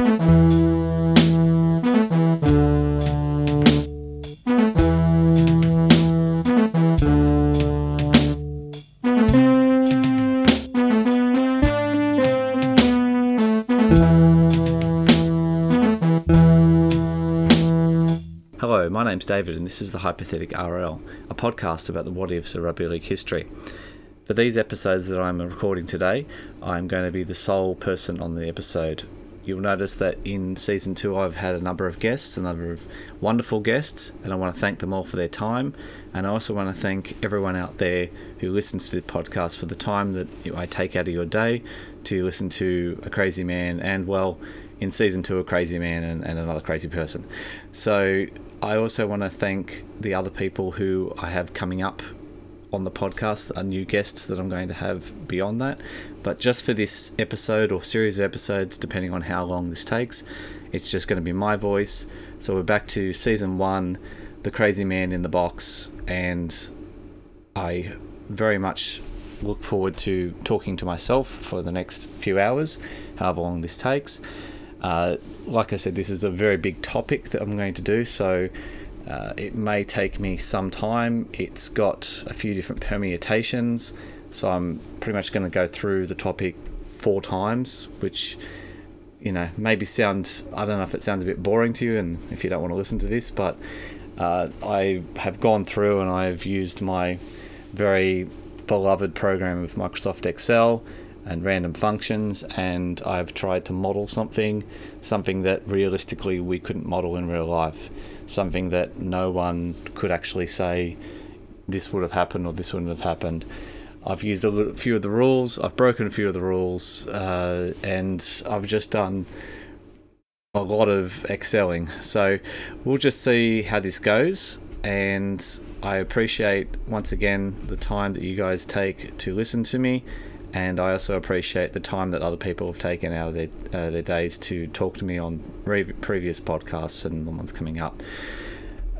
Hello, my name's David, and this is the Hypothetic RL, a podcast about the what ifs of rugby league history. For these episodes that I'm recording today, I'm going to be the sole person on the episode. You'll notice that in season two, I've had a number of guests, a number of wonderful guests, and I want to thank them all for their time. And I also want to thank everyone out there who listens to the podcast for the time that I take out of your day to listen to a crazy man and, well, in season two, a crazy man and, and another crazy person. So I also want to thank the other people who I have coming up on the podcast, are new guests that I'm going to have beyond that. But just for this episode or series of episodes, depending on how long this takes, it's just going to be my voice. So we're back to season one, The Crazy Man in the Box, and I very much look forward to talking to myself for the next few hours, however long this takes. Uh, like I said, this is a very big topic that I'm going to do, so uh, it may take me some time. It's got a few different permutations, so I'm pretty much going to go through the topic four times, which you know maybe sound I don't know if it sounds a bit boring to you, and if you don't want to listen to this, but uh, I have gone through and I've used my very beloved program of Microsoft Excel and random functions and I've tried to model something something that realistically we couldn't model in real life something that no one could actually say this would have happened or this wouldn't have happened. I've used a few of the rules I've broken a few of the rules uh, and I've just done a lot of excelling. So we'll just see how this goes and I appreciate once again the time that you guys take to listen to me and I also appreciate the time that other people have taken out of their uh, their days to talk to me on re- previous podcasts and the ones coming up.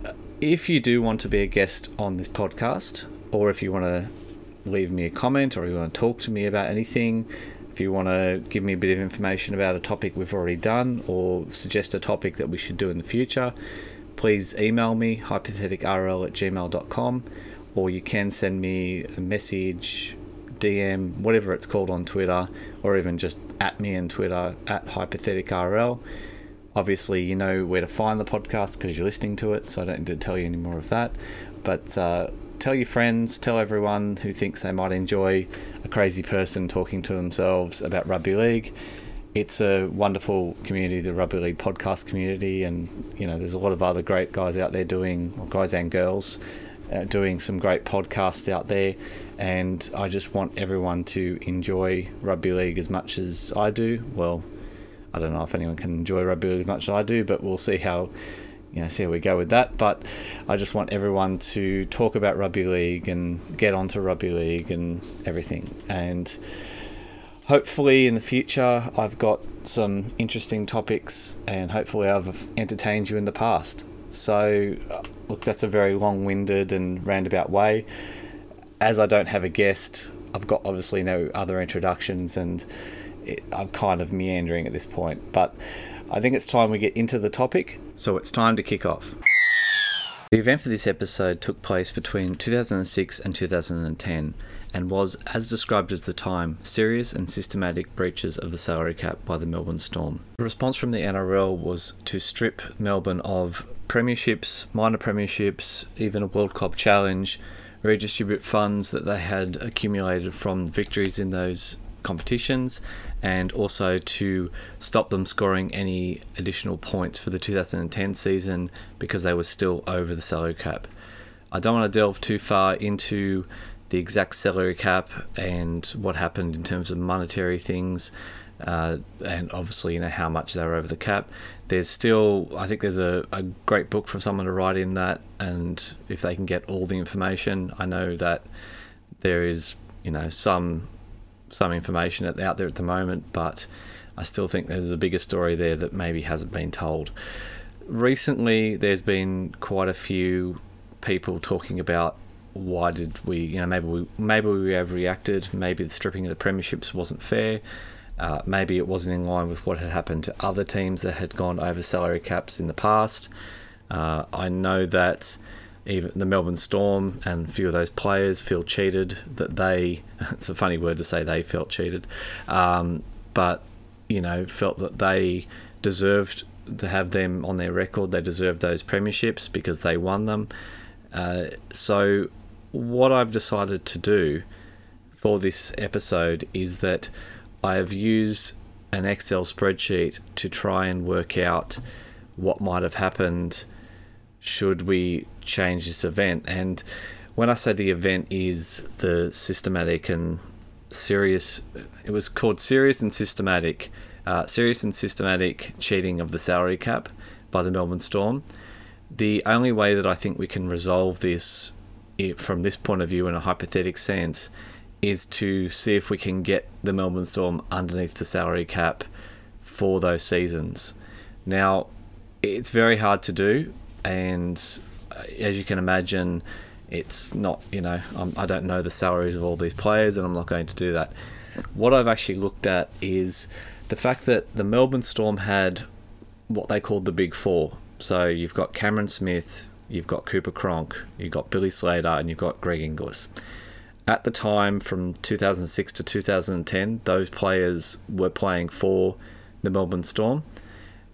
Uh, if you do want to be a guest on this podcast, or if you want to leave me a comment, or you want to talk to me about anything, if you want to give me a bit of information about a topic we've already done, or suggest a topic that we should do in the future, please email me hypotheticril at gmail.com, or you can send me a message DM, whatever it's called on Twitter, or even just at me on Twitter at hypotheticrl. Obviously, you know where to find the podcast because you're listening to it, so I don't need to tell you any more of that. But uh, tell your friends, tell everyone who thinks they might enjoy a crazy person talking to themselves about rugby league. It's a wonderful community, the rugby league podcast community, and you know there's a lot of other great guys out there doing, guys and girls, uh, doing some great podcasts out there and I just want everyone to enjoy rugby league as much as I do. Well, I don't know if anyone can enjoy rugby league as much as I do, but we'll see how you know see how we go with that. But I just want everyone to talk about rugby league and get onto rugby league and everything. And hopefully in the future I've got some interesting topics and hopefully I've entertained you in the past. So look, that's a very long-winded and roundabout way as I don't have a guest, I've got obviously no other introductions, and it, I'm kind of meandering at this point. But I think it's time we get into the topic, so it's time to kick off. The event for this episode took place between 2006 and 2010 and was, as described at the time, serious and systematic breaches of the salary cap by the Melbourne Storm. The response from the NRL was to strip Melbourne of premierships, minor premierships, even a World Club challenge, redistribute funds that they had accumulated from victories in those competitions and also to stop them scoring any additional points for the 2010 season because they were still over the salary cap. I don't want to delve too far into the exact salary cap and what happened in terms of monetary things uh, and obviously you know how much they were over the cap. There's still, I think there's a, a great book for someone to write in that, and if they can get all the information, I know that there is you know some some information out there at the moment, but I still think there's a bigger story there that maybe hasn't been told. Recently, there's been quite a few people talking about why did we, you know, maybe we maybe we overreacted, maybe the stripping of the premierships wasn't fair Uh, maybe it wasn't in line with what had happened to other teams that had gone over salary caps in the past. Uh, I know that even the Melbourne Storm and a few of those players feel cheated. That they, it's a funny word to say they felt cheated, um, but you know, felt that they deserved to have them on their record. They deserved those premierships because they won them. Uh, so, what I've decided to do for this episode is that I have used an Excel spreadsheet to try and work out what might have happened should we change this event. And when I say the event is the systematic and serious, it was called serious and systematic, uh, serious and systematic cheating of the salary cap by the Melbourne Storm. The only way that I think we can resolve this from this point of view in a hypothetical sense is to see if we can get the Melbourne Storm underneath the salary cap for those seasons. Now, it's very hard to do, and uh, as you can imagine, it's not, you know, I'm, I do not know the salaries of all these players, and I'm not going to do that. What I've actually looked at is the fact that the Melbourne Storm had what they called the Big Four. So you've got Cameron Smith, you've got Cooper Cronk, you've got Billy Slater, and you've got Greg Inglis. At the time, from 2006 to 2010, those players were playing for the Melbourne Storm.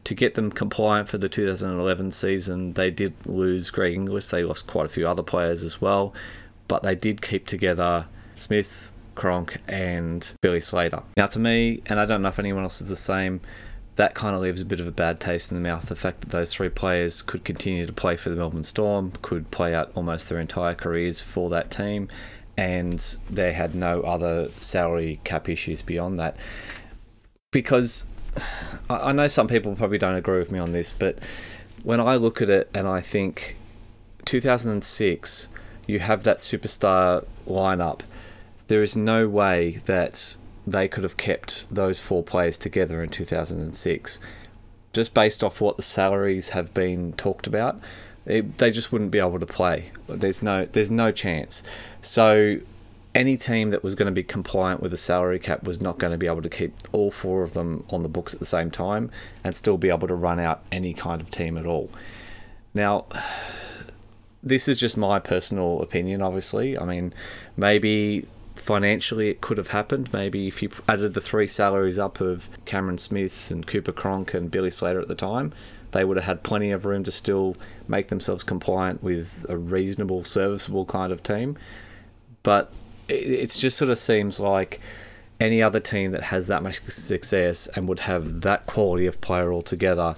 To get them compliant for the 2011 season, they did lose Greg Inglis. They lost quite a few other players as well, but they did keep together Smith, Cronk, and Billy Slater. Now, to me, and I don't know if anyone else is the same, that kind of leaves a bit of a bad taste in the mouth. The fact that those three players could continue to play for the Melbourne Storm, could play out almost their entire careers for that team, and they had no other salary cap issues beyond that. Because I know some people probably don't agree with me on this, but when I look at it and I think 2006, you have that superstar lineup there is no way that they could have kept those four players together in 2006 just based off what the salaries have been talked about it, they just wouldn't be able to play. There's no there's no chance so any team that was going to be compliant with the salary cap was not going to be able to keep all four of them on the books at the same time and still be able to run out any kind of team at all now this is just my personal opinion obviously i mean maybe financially it could have happened. Maybe if you added the three salaries up of Cameron Smith and Cooper Cronk and Billy Slater at the time, they would have had plenty of room to still make themselves compliant with a reasonable, serviceable kind of team. But it just sort of seems like any other team that has that much success and would have that quality of player altogether,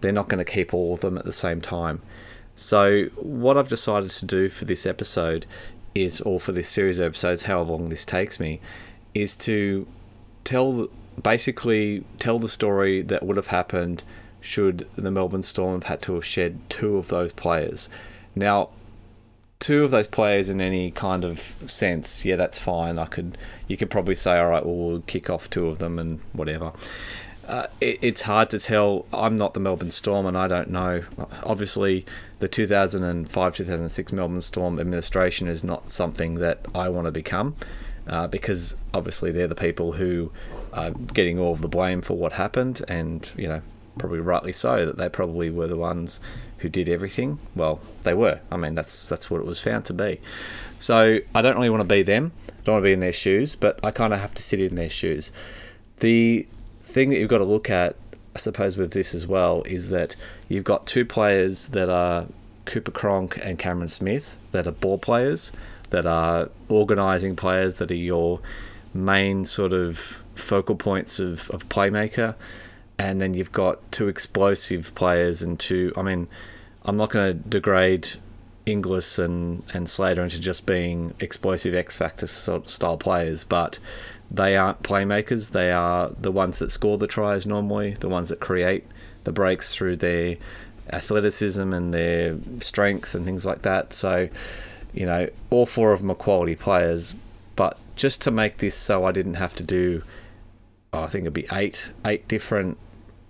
they're not going to keep all of them at the same time. So, what I've decided to do for this episode is, or for this series of episodes, however long this takes me, is to tell basically tell the story that would have happened should the Melbourne Storm have had to have shed two of those players. Now, two of those players in any kind of sense, yeah, that's fine. I could, you could probably say, all right, well, we'll kick off two of them and whatever. Uh, it, it's hard to tell. I'm not the Melbourne Storm, and I don't know. Obviously, the 2005 2006 Melbourne Storm administration is not something that I want to become uh, because obviously they're the people who are getting all of the blame for what happened, and you know, probably rightly so, that they probably were the ones who did everything. Well, they were. I mean, that's that's what it was found to be. So I don't really want to be them. I don't want to be in their shoes, but I kind of have to sit in their shoes. The thing that you've got to look at I suppose with this as well is that you've got two players that are Cooper Cronk and Cameron Smith that are ball players, that are organising players, that are your main sort of focal points of, of playmaker. And then you've got two explosive players and two. I mean, I'm not going to degrade Inglis and, and Slater into just being explosive X Factor style players, but they aren't playmakers. They are the ones that score the tries normally, the ones that create the breaks through their athleticism and their strength and things like that. So, you know, all four of them are quality players. But just to make this so I didn't have to do, oh, I think it'd be eight, eight different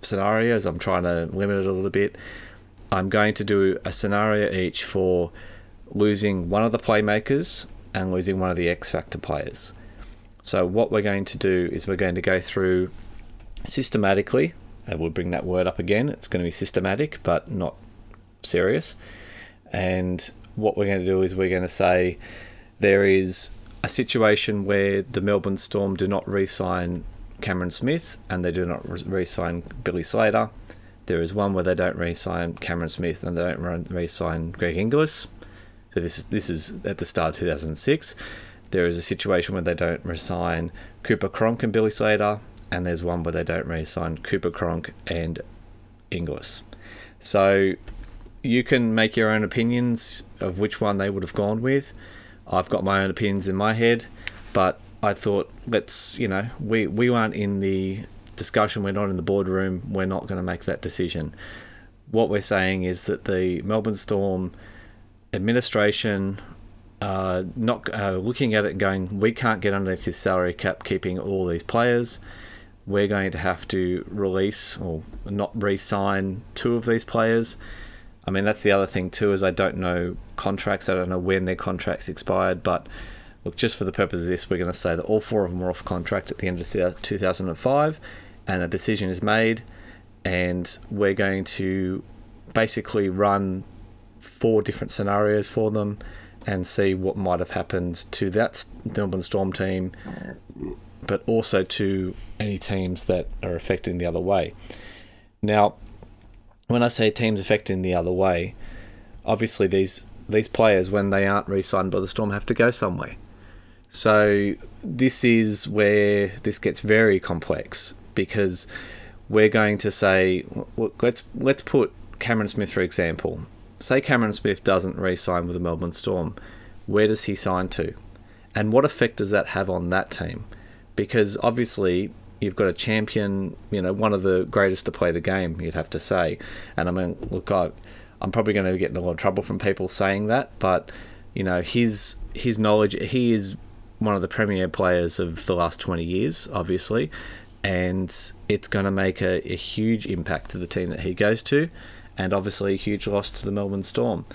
scenarios. I'm trying to limit it a little bit. I'm going to do a scenario each for losing one of the playmakers and losing one of the X Factor players. So, what we're going to do is we're going to go through systematically, and we'll bring that word up again. It's going to be systematic, but not serious. And what we're going to do is we're going to say there is a situation where the Melbourne Storm do not re sign Cameron Smith and they do not re sign Billy Slater. There is one where they don't re sign Cameron Smith and they don't re sign Greg Inglis. So this is, this is at the start of 2006. There is a situation where they don't resign Cooper Cronk and Billy Slater, and there's one where they don't re-sign Cooper Cronk and Inglis. So you can make your own opinions of which one they would have gone with. I've got my own opinions in my head, but I thought let's you know we we aren't in the discussion. We're not in the boardroom. We're not going to make that decision. What we're saying is that the Melbourne Storm administration uh, not uh, looking at it and going, we can't get underneath this salary cap, keeping all these players. We're going to have to release or not re-sign two of these players. I mean, that's the other thing too. Is I don't know contracts. I don't know when their contracts expired. But look, just for the purpose of this, we're going to say that all four of them were off contract at the end of 2005, and a decision is made, and we're going to basically run four different scenarios for them and see what might have happened to that Melbourne Storm team, but also to any teams that are affecting the other way. Now, when I say teams affecting the other way, obviously these these players, when they aren't re-signed by the Storm, have to go somewhere. So this is where this gets very complex because we're going to say, let's let's put Cameron Smith for example say Cameron Smith doesn't re sign with the Melbourne Storm, where does he sign to? And what effect does that have on that team? Because obviously, you've got a champion, you know, one of the greatest to play the game, you'd have to say. And I mean, look, I, I'm probably going to get in a lot of trouble from people saying that, but, you know, his, his knowledge, he is one of the premier players of the last 20 years, obviously, and it's going to make a, a huge impact to the team that he goes to and obviously a huge loss to the Melbourne Storm.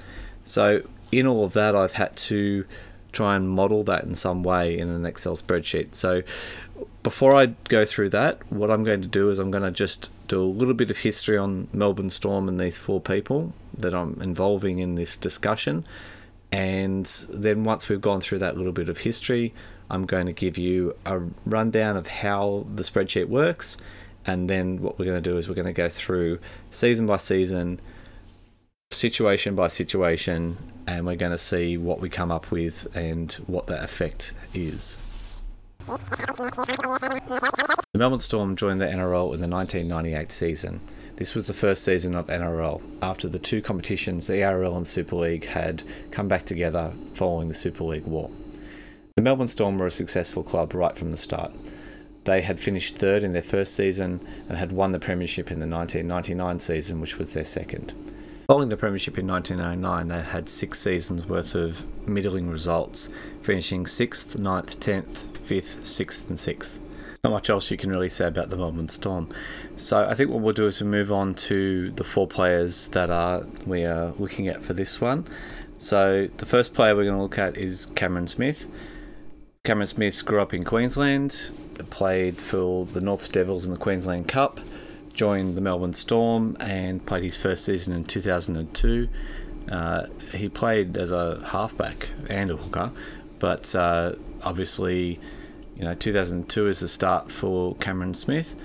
So, in all of that, I've had to try and model that in some way in an Excel spreadsheet. So, before I go through that, what I'm going to do is I'm going to just do a little bit of history on Melbourne Storm and these four people that I'm involving in this discussion. And then once we've gone through that little bit of history, I'm going to give you a rundown of how the spreadsheet works and then what we're going to do is we're going to go through season by season, situation by situation, and we're going to see what we come up with and what that effect is. The Melbourne Storm joined the NRL in the 1998 season. This was the first season of NRL after the two competitions, the ARL and Super League, had come back together following the Super League war. The Melbourne Storm were a successful club right from the start. They had finished third in their first season and had won the Premiership in the 1999 season, which was their second. Following the Premiership in 1909, they had six seasons worth of middling results, finishing 6th, 9th, 10th, 5th, 6th, and 6th. Not much else you can really say about the Melbourne Storm. So I think what we'll do is we move on to the four players that are we are looking at for this one. So the first player we're going to look at is Cameron Smith. Cameron Smith grew up in Queensland, played for the North Devils in the Queensland Cup, joined the Melbourne Storm, and played his first season in 2002. Uh, he played as a halfback and a hooker, but uh, obviously, you know, 2002 is the start for Cameron Smith.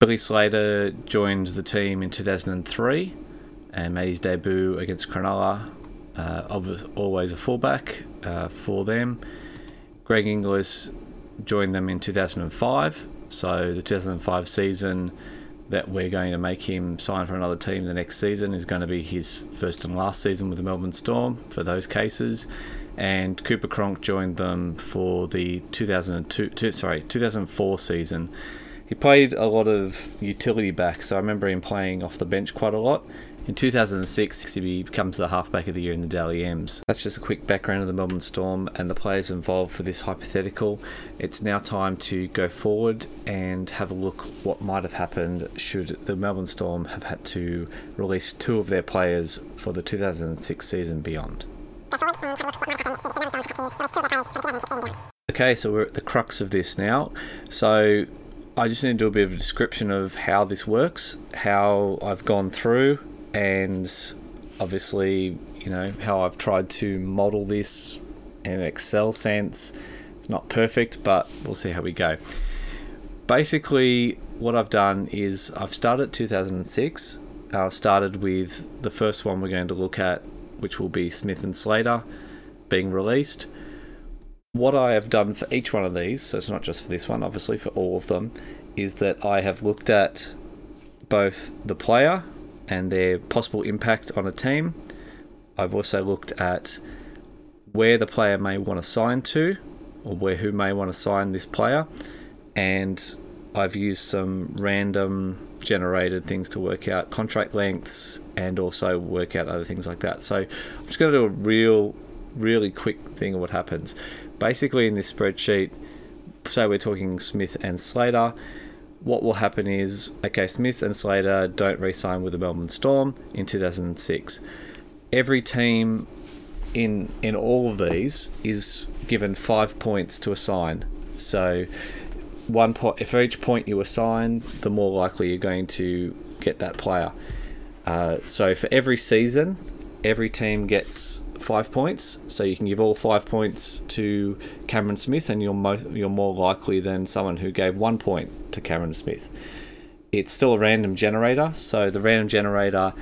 Billy Slater joined the team in 2003 and made his debut against Cronulla uh, always a fullback uh, for them. Greg Inglis joined them in 2005, so the 2005 season that we're going to make him sign for another team the next season is going to be his first and last season with the Melbourne Storm for those cases. And Cooper Cronk joined them for the 2002, two, sorry, 2004 season. He played a lot of utility back, so I remember him playing off the bench quite a lot in 2006, he becomes the halfback of the year in the Dally M's. That's just a quick background of the Melbourne Storm and the players involved for this hypothetical. It's now time to go forward and have a look what might have happened should the Melbourne Storm have had to release two of their players for the 2006 season beyond. Okay, so we're at the crux of this now. So I just need to do a bit of a description of how this works, how I've gone through, and obviously, you know, how I've tried to model this in Excel sense. It's not perfect, but we'll see how we go. Basically, what I've done is I've started 2006. Uh, I've started with the first one we're going to look at, which will be Smith and Slater being released. What I have done for each one of these, so it's not just for this one, obviously for all of them, is that I have looked at both the player and their possible impact on a team. I've also looked at where the player may want to sign to, or where who may want to sign this player, and I've used some random generated things to work out contract lengths and also work out other things like that. So I'm just going to do a real, really quick thing of what happens. Basically, in this spreadsheet, say we're talking Smith and Slater, what will happen is okay, Smith and Slater don't re sign with the Melbourne Storm in 2006. Every team in in all of these is given five points to assign. So one point for each point you assign, the more likely you're going to get that player. Uh, so for every season, every team gets five points. So you can give all five points to Cameron Smith, and you're mo- you're more likely than someone who gave one point to Cameron Smith. It's still a random generator. So the random generator,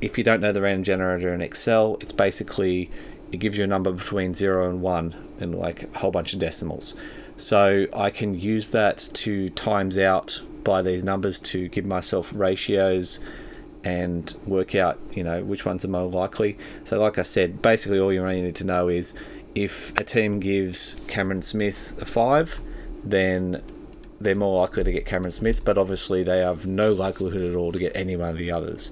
if you don't know the random generator in Excel, it's basically it gives you a number between zero and one, and like a whole bunch of decimals. So I can use that to times out by these numbers to give myself ratios and work out, you know, which ones are more likely. So, like I said, basically all you really need to know is if a team gives Cameron Smith a five, then they're more likely to get Cameron Smith, but obviously they have no likelihood at all to get any one of the others.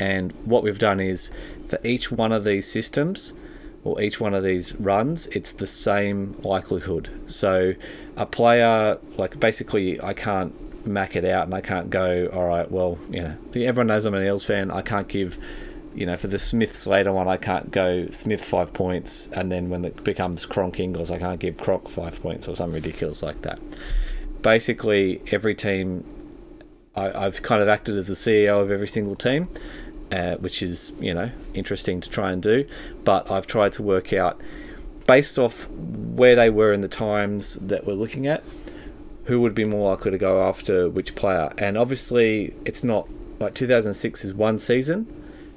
And what we've done is for each one of these systems, or each one of these runs, it's the same likelihood. So a player, like basically, I can't mac it out and I can't go, all right, well, you know, everyone knows I'm an Eels fan. I can't give, you know, for the Smith Slater one, I can't go Smith five points, and then when it becomes Cronk Inglis, I can't give Cronk five points or something ridiculous like that. Basically, every team, I, I've kind of acted as the CEO of every single team uh, which is you know interesting to try and do. But I've tried to work out based off where they were in the times that we're looking at, who would be more likely to go after which player. And obviously, it's not like 2006 is one season,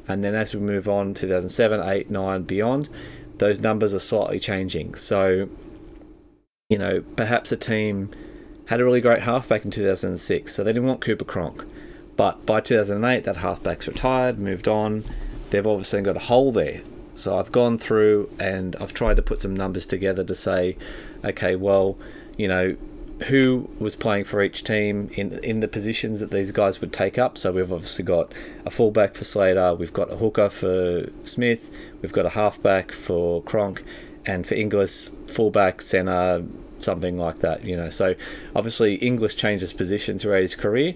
and then as we move on, 2007, 8, 9, beyond, those numbers are slightly changing. So, you know, perhaps a team had a really great halfback in 2006, so they didn't want Cooper Cronk. But by 2008, that halfback's retired, moved on. They've obviously got a hole there. So I've gone through and I've tried to put some numbers together to say, okay, well, you know, who was playing for each team in in the positions that these guys would take up. So we've obviously got a fullback for Slater, we've got a hooker for Smith, we've got a halfback for Cronk, and for Inglis, fullback, centre, something like that. You know, so obviously Inglis changes position throughout his career,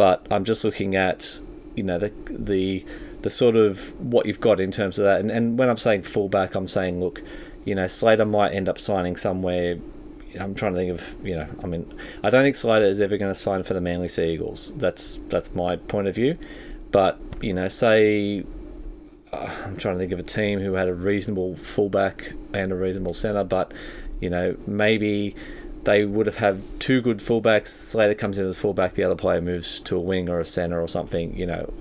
but I'm just looking at you know the the the sort of what you've got in terms of that. And, and when I'm saying fullback, I'm saying look, you know, Slater might end up signing somewhere. I'm trying to think of you know. I mean, I don't think Slater is ever going to sign for the Manly Sea Eagles. That's that's my point of view. But you know, say uh, I'm trying to think of a team who had a reasonable fullback and a reasonable centre, but you know maybe they would have had two good fullbacks. Slater comes in as fullback, the other player moves to a wing or a centre or something. You know,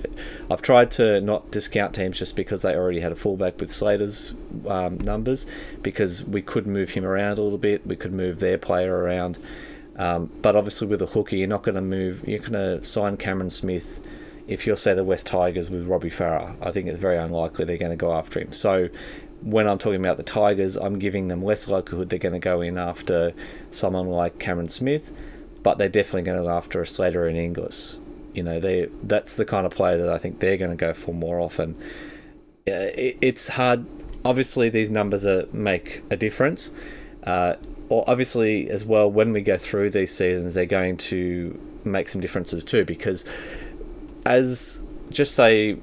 I've tried to not discount teams just because they already had a fullback with Slater's um, numbers, because we could move him around a little bit. We could move their player around. Um, but obviously, with a hooker, you're not going to move. You're going to sign Cameron Smith if you're say the West Tigers with Robbie Farah. I think it's very unlikely they're going to go after him. So when I'm talking about the Tigers, I'm giving them less likelihood they're going to go in after someone like Cameron Smith, but they're definitely going to go after a Slater and Inglis. You know, they that's the kind of player that I think they're going to go for more often. It, it's hard. Obviously, these numbers are, make a difference. Uh, or obviously, as well, when we go through these seasons, they're going to make some differences too. Because as just say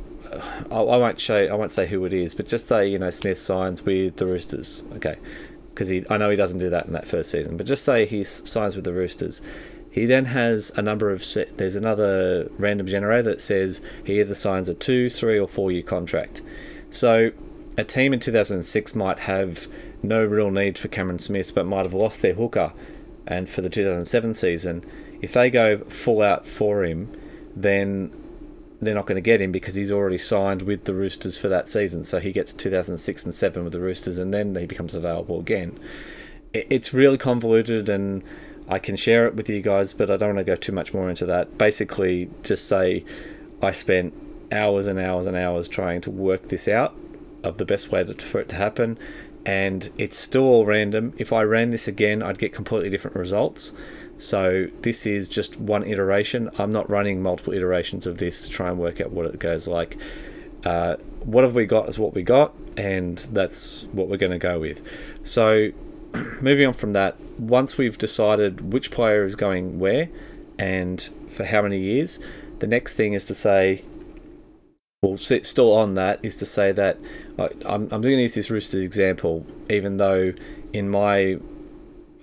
I, won't show. I won't say who it is, but just say you know Smith signs with the Roosters. Okay, because he. I know he doesn't do that in that first season, but just say he signs with the Roosters. He then has a number of there's another random generator that says he either signs a two, three, or four year contract. So a team in 2006 might have no real need for Cameron Smith, but might have lost their hooker. And for the 2007 season, if they go full out for him, then they're not going to get him because he's already signed with the Roosters for that season. So he gets 2006 and 7 with the Roosters and then he becomes available again. It's really convoluted and I can share it with you guys, but I don't want to go too much more into that. Basically, just say I spent hours and hours and hours trying to work this out of the best way to, for it to happen, and it's still all random. If I ran this again, I'd get completely different results. So this is just one iteration. I'm not running multiple iterations of this to try and work out what it goes like. Uh, what have we got is what we got, and that's what we're going to go with. So moving on from that, once we've decided which player is going where and for how many years, the next thing is to say, well, still on that, is to say that I'm, I'm going to use this Roosters example, even though in my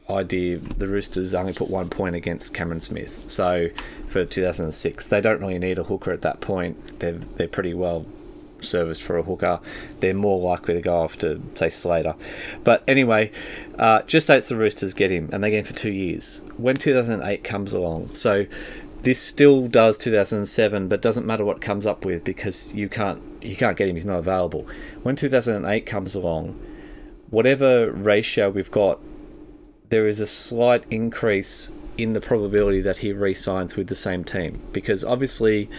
idea, the Roosters only put one point against Cameron Smith. So for 2006, they don't really need a hooker at that point. They're they're pretty well serviced for a hooker. They're more likely to go after say Slater. But anyway, uh, just say it's the Roosters get him, and they get him for two years. When 2008 comes along, so this still does 2007, but doesn't matter what comes up with because you can't you can't get him. He's not available. When 2008 comes along, whatever ratio we've got there is a slight increase in the probability that he re-signs with the same team because obviously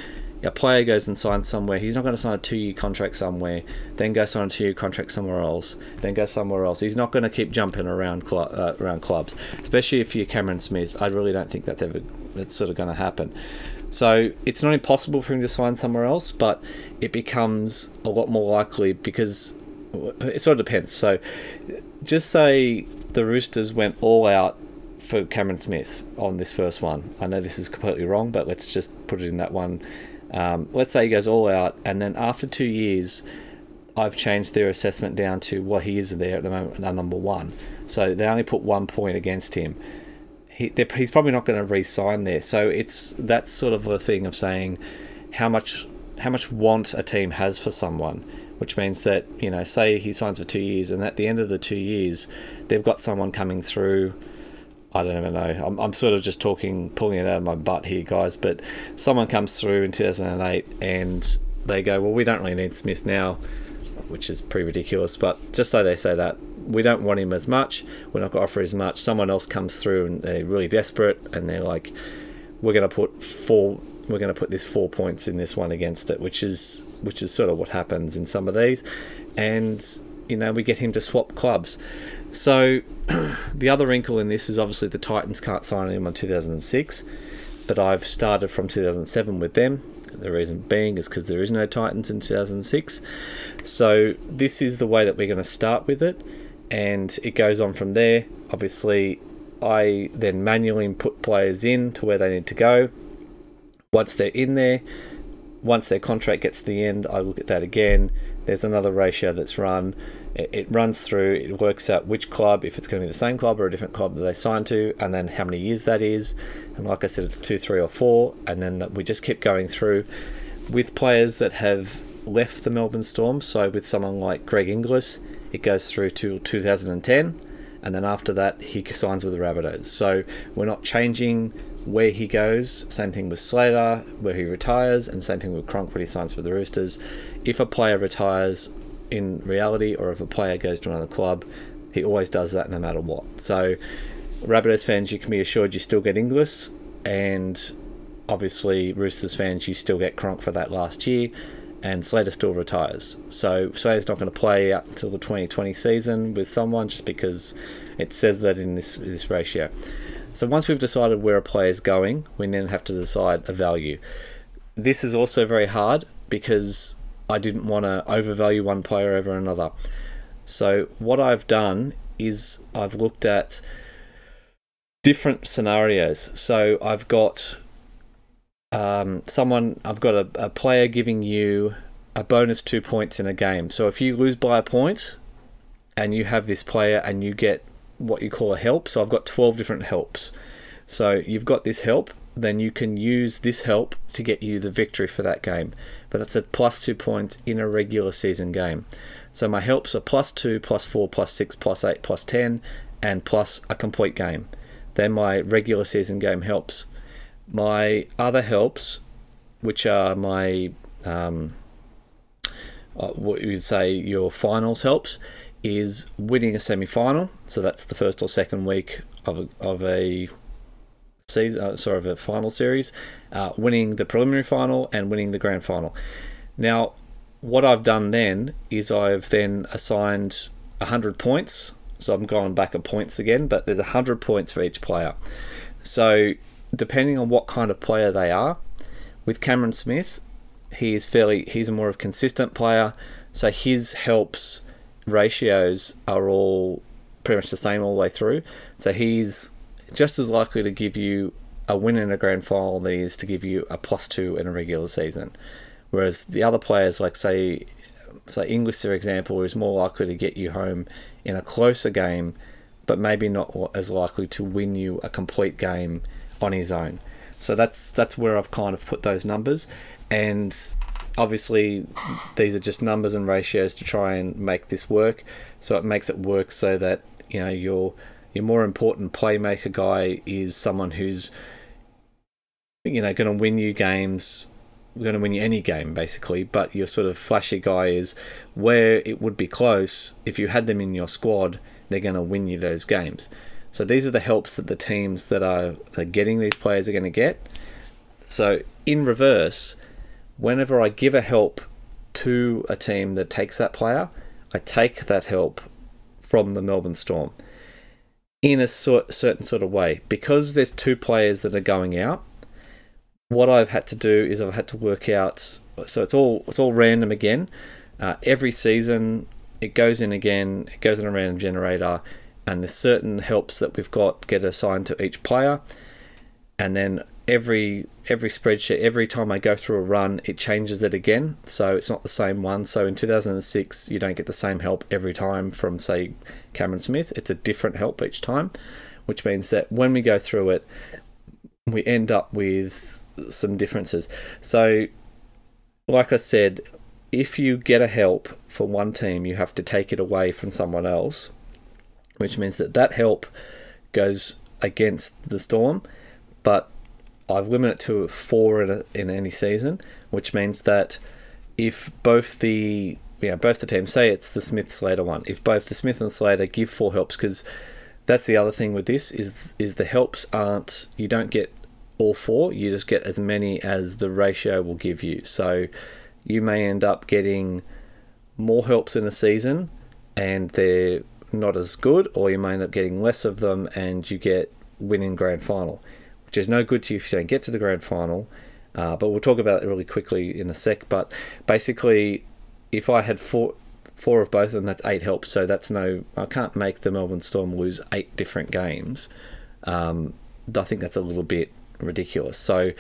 a player goes and signs somewhere he's not going to sign a two-year contract somewhere then go sign a two-year contract somewhere else then go somewhere else. He's not going to keep jumping around cl- uh, around clubs especially if you're Cameron Smith. I really don't think that's ever that's sort of going to happen. So it's not impossible for him to sign somewhere else but it becomes a lot more likely because it sort of depends. So just say the Roosters went all out for Cameron Smith on this first one. I know this is completely wrong, but let's just put it in that one. Um, let's say he goes all out, and then after two years, I've changed their assessment down to what he is there at the moment, number one. So they only put one point against him. He, he's probably not going to re-sign there. So it's that's sort of a thing of saying how much how much want a team has for someone which means that you know, say he signs for two years, and at the end of the two years, they've got someone coming through. I don't even know. I'm, I'm sort of just talking, pulling it out of my butt here, guys. But someone comes through in 2008, and they go, "Well, we don't really need Smith now," which is pretty ridiculous. But just so they say that we don't want him as much, we're not going to offer as much. Someone else comes through, and they're really desperate, and they're like, "We're going to put four we're going to put this four points in this one against it, which is which is sort of what happens in some of these, and you know we get him to swap clubs. So the other wrinkle in this is obviously the Titans can't sign him on 2006, but I've started from 2007 with them. The reason being is because there is no Titans in 2006. So this is the way that we're going to start with it, and it goes on from there. Obviously, I then manually put players in to where they need to go once they're in there, once their contract gets to the end, I look at that again. There's another ratio that's run. It, it runs through, it works out which club, if it's going to be the same club or a different club that they sign to, and then how many years that is. And like I said, it's two, three, or four. And then we just keep going through with players that have left the Melbourne Storm. So with someone like Greg Inglis, it goes through to 2010 and then after that he signs with the Rabbitohs. So we're not changing where he goes. Same thing with Slater, where he retires, and same thing with Cronk when he signs for the Roosters. If a player retires in reality, or if a player goes to another club, he always does that no matter what. So, Rabbitohs fans, you can be assured you still get Inglis, and obviously Roosters fans, you still get Cronk for that last year, and Slater still retires. So Slater's not going to play up until the 2020 season with someone just because it says that in this this ratio. So once we've decided where a player is going, we then have to decide a value. This is also very hard because I didn't want to overvalue one player over another. So what I've done is I've looked at different scenarios. So I've got um, someone, I've got a, a player giving you a bonus two points in a game. So if you lose by a point, and you have this player and you get what you call a help. So I've got 12 different helps. So you've got this help, then you can use this help to get you the victory for that game. But that's a plus two points in a regular season game. So my helps are plus two, plus four, plus six, plus eight, plus 10, and plus a complete game. They're my regular season game helps. My other helps, which are my, um, uh, what you would say your finals helps, is winning a semi final. So that's the first or second week of a, of a season, uh, sorry, of a final series, uh, winning the preliminary final and winning the grand final. Now, what I've done then is I've then assigned 100 points. So I'm going back at points again, but there's 100 points for each player. So depending on what kind of player they are, with Cameron Smith, he is fairly he's a more of consistent player, so his helps ratios are all pretty much the same all the way through. So he's just as likely to give you a win in a grand final than he is to give you a plus two in a regular season. Whereas the other players, like say, say Inglis, for example, is more likely to get you home in a closer game, but maybe not as likely to win you a complete game on his own. So that's that's where I've kind of put those numbers, and obviously these are just numbers and ratios to try and make this work. So it makes it work so that you know your your more important playmaker guy is someone who's you know going to win you games going to win you any game basically. But your sort of flashy guy is where it would be close. If you had them in your squad they're going to win you those games. So these are the helps that the teams that are, are getting these players are going to get. So in reverse whenever I give a help to a team that takes that player, I take that help from the Melbourne Storm in a certain sort of way. Because there's two players that are going out, what I've had to do is I've had to work out. So it's all it's all random again. Uh, every season, it goes in again. It goes in a random generator, and the certain helps that we've got get assigned to each player, and then every every spreadsheet every time I go through a run it changes it again. So it's not the same one. So in 2006 you don't get the same help every time from say Cameron Smith. It's a different help each time which means that when we go through it we end up with some differences. So like I said if you get a help for one team you have to take it away from someone else which means that that help goes against the storm. But I've limited it to four in, a, in any season, which means that if both the yeah both the teams say it's the Smith Slater one, if both the Smith and Slater give four helps, because that's the other thing with this is is the helps aren't you don't get all four, you just get as many as the ratio will give you. So you may end up getting more helps in a season and they're not as good, or you may end up getting less of them and you get winning grand final which is no good to you if you don't get to the grand final. Uh, but we'll talk about it really quickly in a sec. But basically, if I had four four of both, and that's eight helps. So that's no, I can't make the Melbourne Storm lose eight different games. Um, I think that's a little bit ridiculous. So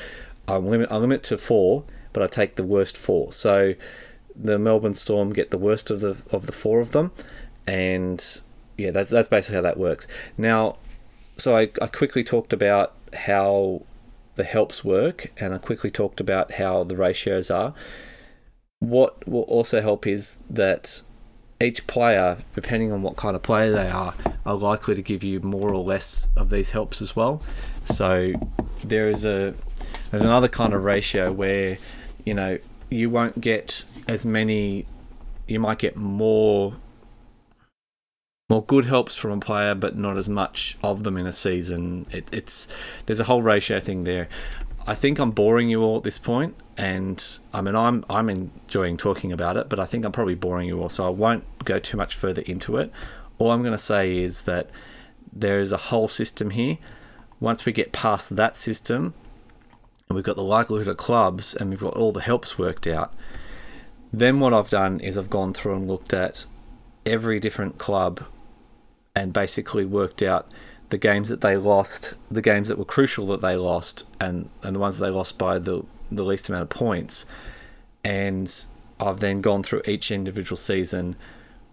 I limit I limit to four, but I take the worst four. So the Melbourne Storm get the worst of the of the four of them, and yeah, that's that's basically how that works. Now, so I, I quickly talked about how the helps work, and I quickly talked about how the ratios are. What will also help is that each player, depending on what kind of player they are, are likely to give you more or less of these helps as well. So there is a there's another kind of ratio where you know you won't get as many. You might get more more good helps from a player, but not as much of them in a season. It, it's there's a whole ratio thing there. I think I'm boring you all at this point, and I mean I'm I'm enjoying talking about it, but I think I'm probably boring you all, so I won't go too much further into it. All I'm going to say is that there is a whole system here. Once we get past that system, and we've got the likelihood of clubs, and we've got all the helps worked out, then what I've done is I've gone through and looked at every different club and basically worked out the games that they lost, the games that were crucial that they lost, and, and the ones they lost by the, the least amount of points. And I've then gone through each individual season,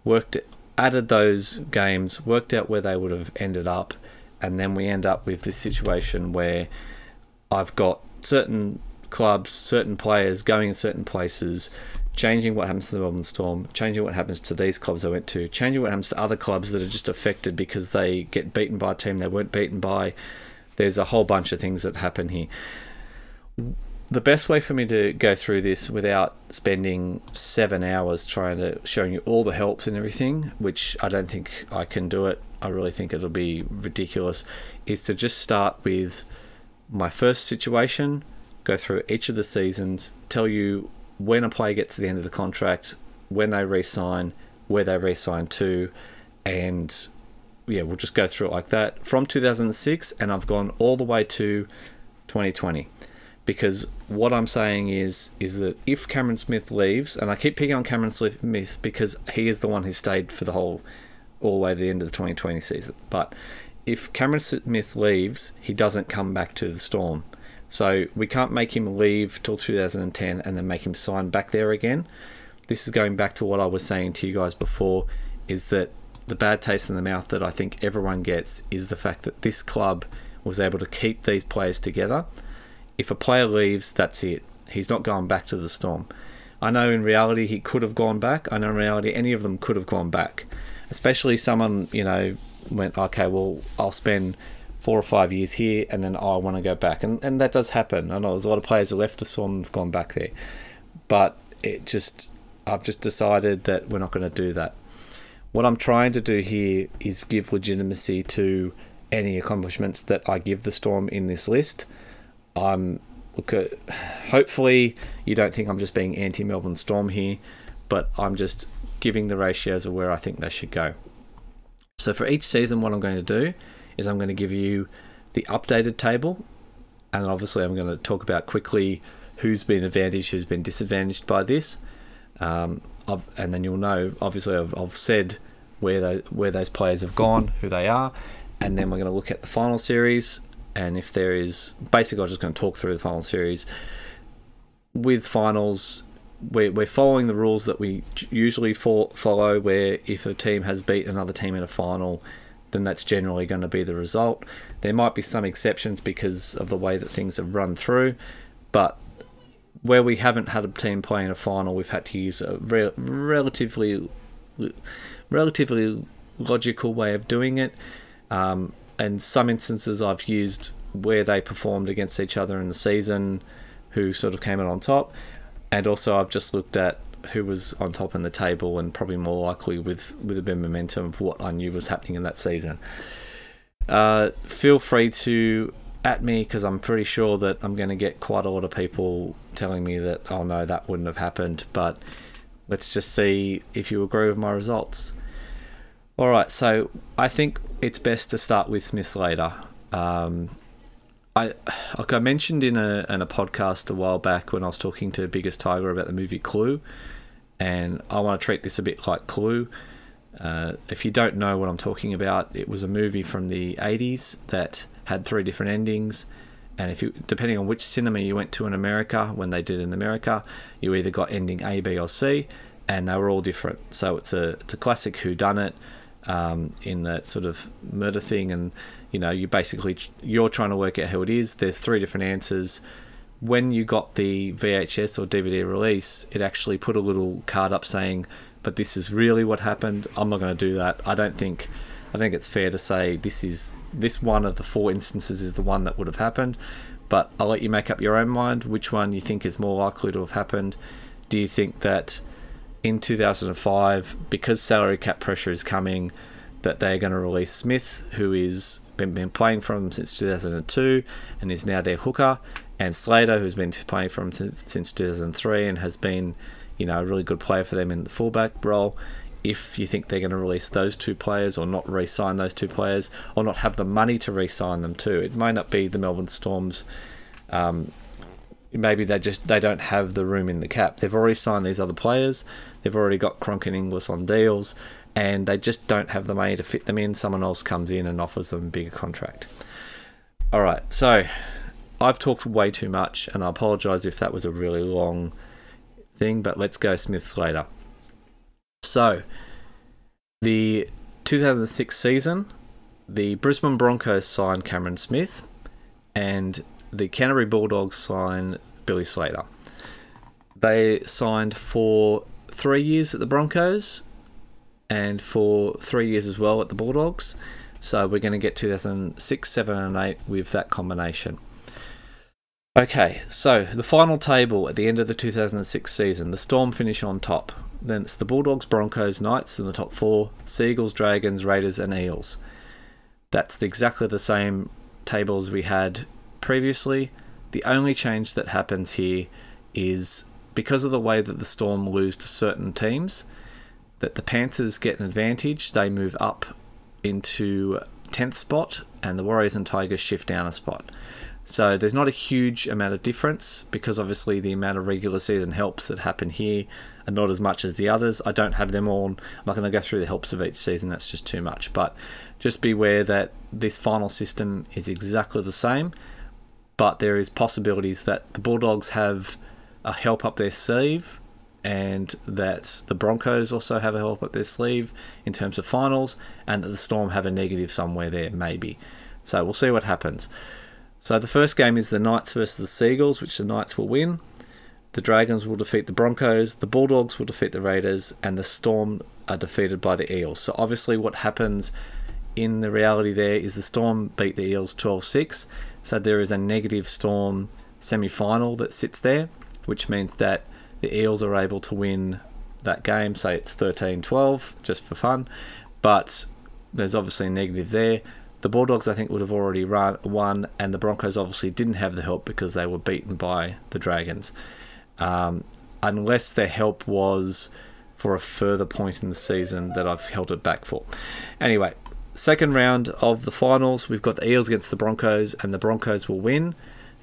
worked added those games, worked out where they would have ended up, and then we end up with this situation where I've got certain clubs, certain players going in certain places, changing what happens to the Melbourne Storm, changing what happens to these clubs I went to, changing what happens to other clubs that are just affected because they get beaten by a team they weren't beaten by. There's a whole bunch of things that happen here. The best way for me to go through this without spending seven hours trying to showing you all the helps and everything, which I don't think I can do it. I really think it'll be ridiculous. Is to just start with my first situation, go through each of the seasons, tell you when a player gets to the end of the contract, when they re-sign, where they re-sign to, and yeah, we'll just go through it like that from 2006, and I've gone all the way to 2020. Because what I'm saying is is that if Cameron Smith leaves, and I keep picking on Cameron Smith because he is the one who stayed for the whole all the way to the end of the 2020 season, but if Cameron Smith leaves, he doesn't come back to the Storm. So we can't make him leave till 2010 and then make him sign back there again. This is going back to what I was saying to you guys before is that the bad taste in the mouth that I think everyone gets is the fact that this club was able to keep these players together. If a player leaves, that's it. He's not going back to the Storm. I know in reality he could have gone back. I know in reality any of them could have gone back. Especially someone, you know, went, okay, well, I'll spend four or five years here, and then oh, I want to go back, and and that does happen. I know there's a lot of players who left the Storm and have gone back there, but it just I've just decided that we're not going to do that. What I'm trying to do here is give legitimacy to any accomplishments that I give the Storm in this list. I'm look at, hopefully you don't think I'm just being anti Melbourne Storm here, but I'm just giving the ratios of where I think they should go. So for each season, what I'm going to do is I'm going to give you the updated table, and obviously I'm going to talk about quickly who's been advantaged, who's been disadvantaged by this, um, and then you'll know. Obviously, I've, I've said where where those players have gone, who they are, and then we're going to look at the final series. And if there is, basically, I'm just going to talk through the final series. With finals, we're, we're following the rules that we usually follow, where if a team has beat another team in a final, then that's generally going to be the result. There might be some exceptions because of the way that things have run through, but where we haven't had a team play in a final, we've had to use a re- relatively relatively logical way of doing it. Um, and some instances I've used where they performed against each other in the season, who sort of came out on top, and also I've just looked at who was on top in the table and probably more likely with, with a bit of momentum of what I knew was happening in that season. Uh, feel free to at me because I'm pretty sure that I'm going to get quite a lot of people telling me that, oh no, that wouldn't have happened. But let's just see if you agree with my results. All right, so I think it's best to start with Smith Slater. Um, I like I mentioned in a in a podcast a while back when I was talking to Biggest Tiger about the movie Clue, and I want to treat this a bit like Clue. Uh, if you don't know what I'm talking about, it was a movie from the 80s that had three different endings. And if you, depending on which cinema you went to in America, when they did in America, you either got ending A, B, or C, and they were all different. So it's a it's a classic Who Done It um, in that sort of murder thing, and you know you basically you're trying to work out who it is. There's three different answers when you got the VHS or DVD release, it actually put a little card up saying, "But this is really what happened." I'm not going to do that. I don't think. I think it's fair to say this is this one of the four instances is the one that would have happened. But I'll let you make up your own mind which one you think is more likely to have happened. Do you think that in 2005, because salary cap pressure is coming, that they're going to release Smith, who is been, been playing for them since 2002 and is now their hooker, and Slater, who's been playing for them since 2003 and has been, you know, a really good player for them in the fullback role. If you think they're going to release those two players or not re-sign those two players or not have the money to re-sign them too, it might not be the Melbourne Storms. Um, maybe they just they don't have the room in the cap. They've already signed these other players. They've already got Cronk and Inglis on deals, and they just don't have the money to fit them in. Someone else comes in and offers them a bigger contract. All right, so I've talked way too much, and I apologise if that was a really long thing, but let's go Smith Slater. So, The 2006 season, the Brisbane Broncos signed Cameron Smith, and the Canterbury Bulldogs signed Billy Slater. They signed for three years at the Broncos and for three years as well at the Bulldogs. So we're going to get 2006, 7, and 8 with that combination. Okay, so the final table at the end of the 2006 season, the Storm finish on top. Then it's the Bulldogs, Broncos, Knights in the top four, Sea Eagles, Dragons, Raiders, and Eels. That's exactly the same table as we had previously. The only change that happens here is because of the way that the Storm lose to certain teams, that the Panthers get an advantage. They move up into 10th spot, and the Warriors and Tigers shift down a spot. So there's not a huge amount of difference because obviously the amount of regular season helps that happen here are not as much as the others. I don't have them all. I'm not going to go through the helps of each season, that's just too much. But just beware that this final system is exactly the same, but there is possibilities that the Bulldogs have a help up their sleeve and that the Broncos also have a help up their sleeve in terms of finals, and that the Storm have a negative somewhere there, maybe. So we'll see what happens. So the first game is the Knights versus the Sea Eagles, which the Knights will win. The Dragons will defeat the Broncos, the Bulldogs will defeat the Raiders, and the Storm are defeated by the Eels. So obviously, what happens in the reality there is the Storm beat the Eels 12 6. So there is a negative Storm semi final that sits there, which means that the Eels are able to win that game, say it's 13 12, just for fun. But there's obviously a negative there. The Bulldogs, I think, would have already run, won, and the Broncos obviously didn't have the help because they were beaten by the Dragons. Um, unless their help was for a further point in the season that I've held it back for. Anyway, second round of the finals, we've got the Eels against the Broncos, and the Broncos will win.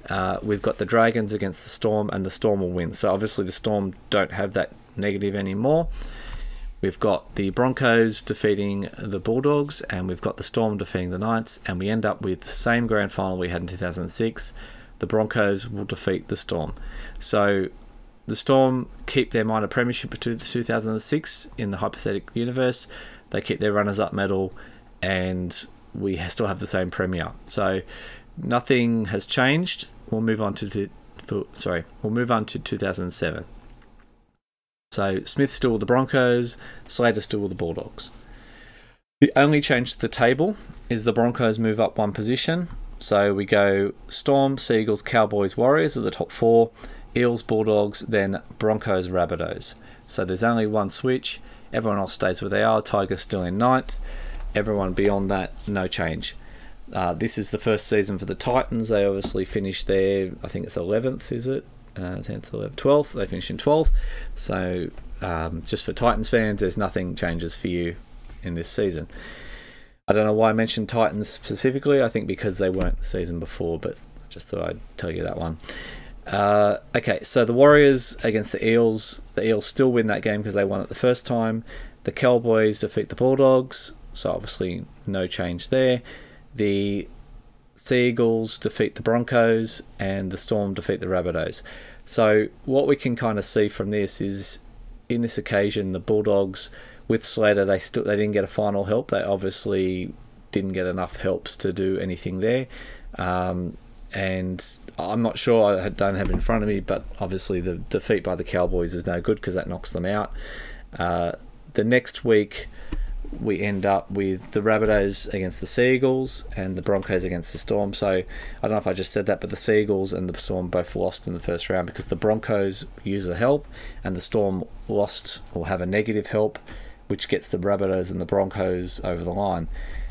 Uh, we've got the Dragons against the Storm, and the Storm will win. So obviously, the Storm don't have that negative anymore. We've got the Broncos defeating the Bulldogs, and we've got the Storm defeating the Knights, and we end up with the same grand final we had in 2006. The Broncos will defeat the Storm. So the Storm keep their minor premiership to 2006 in the hypothetical universe. They keep their runners up medal, and we still have the same premier. So nothing has changed. We'll move on to, to sorry, we'll move on to 2007. So Smith still with the Broncos, Slater still with the Bulldogs. The only change to the table is the Broncos move up one position. So we go Storm, Sea Eagles, Cowboys, Warriors at the top four, Eels, Bulldogs, then Broncos, Rabbitohs. So there's only one switch. Everyone else stays where they are. Tigers still in ninth. Everyone beyond that, no change. Uh, this is the first season for the Titans. They obviously finished there, I think it's 11th, is it? Uh, 10th, 11th, 12th. They finish in 12th. So um, just for Titans fans, there's nothing changes for you in this season. I don't know why I mentioned Titans specifically. I think because they weren't the season before, but I just thought I'd tell you that one. Uh, okay, so the Warriors against the Eels. The Eels still win that game because they won it the first time. The Cowboys defeat the Bulldogs, so obviously no change there. The Sea Eagles defeat the Broncos, and the Storm defeat the Rabbitohs. So what we can kind of see from this is, in this occasion, the Bulldogs with Slater, they still they didn't get a final help. They obviously didn't get enough helps to do anything there. Um, and I'm not sure. I don't have it in front of me, but obviously the defeat by the Cowboys is no good because that knocks them out. Uh, the next week, we end up with the Rabbitohs against the Sea Eagles and the Broncos against the Storm. So I don't know if I just said that, but the Sea Eagles and the Storm both lost in the first round because the Broncos use a help and the Storm lost or have a negative help, which gets the Rabbitohs and the Broncos over the line.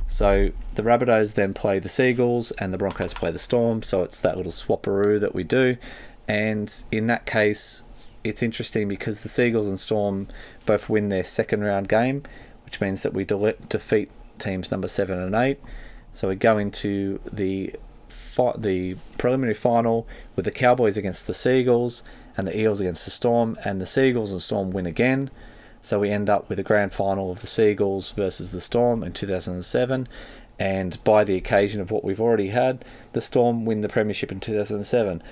So the Rabbitohs then play the Sea Eagles and the Broncos play the Storm. So it's that little swapperoo that we do. And in that case, it's interesting because the Sea Eagles and Storm both win their second round game which means that we de- defeat teams number seven and eight. So we go into the fi- the preliminary final with the Cowboys against the Sea Eagles and the Eels against the Storm, and the Sea Eagles and Storm win again. So we end up with a grand final of the Sea Eagles versus the Storm in 2007. And by the occasion of what we've already had, the Storm win the Premiership in 2007.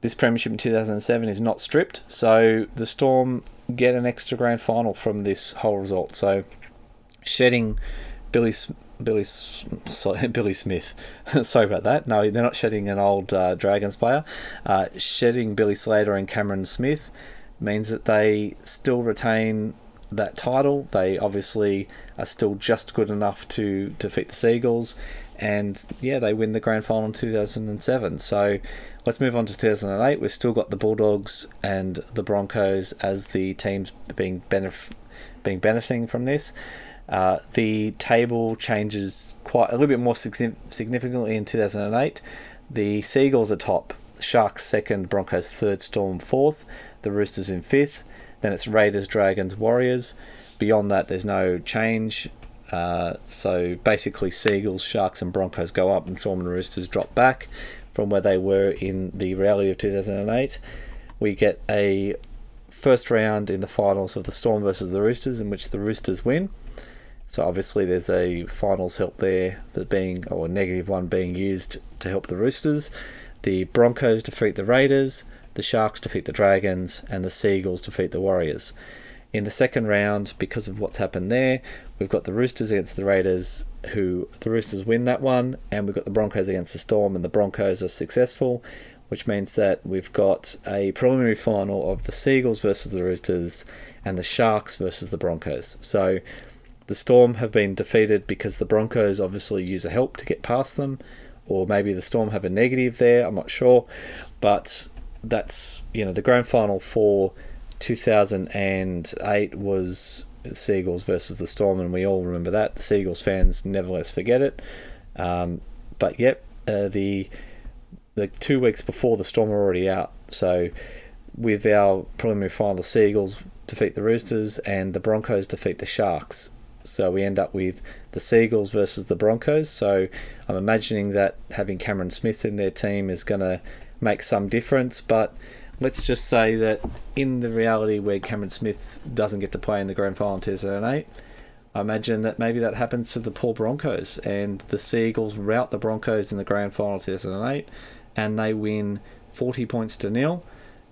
This Premiership in 2007 is not stripped, so the Storm get an extra grand final from this whole result. So shedding Billy Billy sorry, Billy Smith. sorry about that. No, they're not shedding an old uh, Dragons player. Uh, shedding Billy Slater and Cameron Smith means that they still retain that title. They obviously are still just good enough to defeat the Sea Eagles, and yeah, they win the grand final in 2007. So let's move on to 2008. We've still got the Bulldogs and the Broncos as the teams being benef- being benefiting from this. Uh, the table changes quite a little bit more significantly in 2008. The Sea Eagles are top, Sharks second, Broncos third, Storm fourth, the Roosters in fifth. Then it's Raiders, Dragons, Warriors. Beyond that, there's no change. Uh, so basically, Sea Eagles, Sharks, and Broncos go up, and Storm and Roosters drop back from where they were in the reality of 2008. We get a first round in the finals of the Storm versus the Roosters, in which the Roosters win. So obviously there's a finals help there that being or negative one being used to help the Roosters. The Broncos defeat the Raiders, the Sharks defeat the Dragons, and the Sea Eagles defeat the Warriors. In the second round, because of what's happened there, we've got the Roosters against the Raiders, who the Roosters win that one, and we've got the Broncos against the Storm, and the Broncos are successful, which means that we've got a preliminary final of the Sea Eagles versus the Roosters and the Sharks versus the Broncos. So the Storm have been defeated because the Broncos obviously use a help to get past them, or maybe the Storm have a negative there. I'm not sure, but that's you know the grand final for 2008 was Sea Eagles versus the Storm, and we all remember that. The Sea Eagles fans nevertheless forget it. Um, but yep, uh, the the two weeks before the Storm are already out, so with our preliminary final, the Sea Eagles defeat the Roosters and the Broncos defeat the Sharks. So we end up with the Sea Eagles versus the Broncos. So I'm imagining that having Cameron Smith in their team is going to make some difference. But let's just say that in the reality where Cameron Smith doesn't get to play in the grand final in 2008, I imagine that maybe that happens to the poor Broncos and the Sea Eagles rout the Broncos in the grand final 2008 and they win 40 points to nil.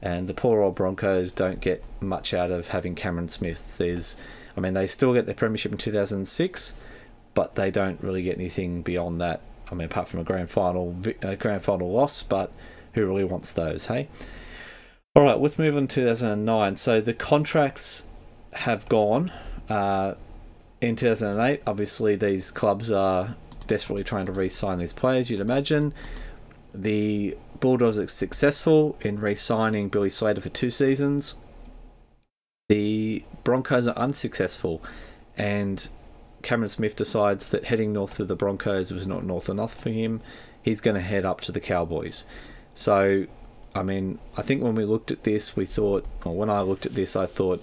And the poor old Broncos don't get much out of having Cameron Smith. There's I mean, they still get their premiership in 2006, but they don't really get anything beyond that. I mean, apart from a grand final, a grand final loss, but who really wants those? Hey. All right, let's move on to 2009. So the contracts have gone uh, in 2008. Obviously, these clubs are desperately trying to re-sign these players. You'd imagine the Bulldogs are successful in re-signing Billy Slater for two seasons the Broncos are unsuccessful, and Cameron Smith decides that heading north to the Broncos was not north enough for him. He's going to head up to the Cowboys. So, I mean, I think when we looked at this, we thought, or when I looked at this, I thought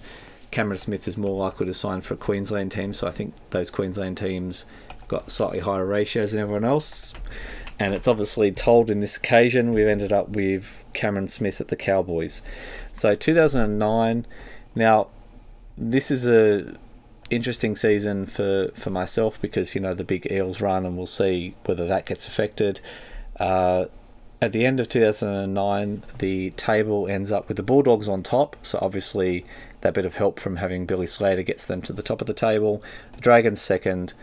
Cameron Smith is more likely to sign for a Queensland team. So I think those Queensland teams got slightly higher ratios than everyone else. And it's obviously told in this occasion we've ended up with Cameron Smith at the Cowboys. So 2009 now, this is a interesting season for, for myself because you know the big Eels run, and we'll see whether that gets affected. Uh, at the end of 2009, the table ends up with the Bulldogs on top, so obviously that bit of help from having Billy Slater gets them to the top of the table. The Dragons second,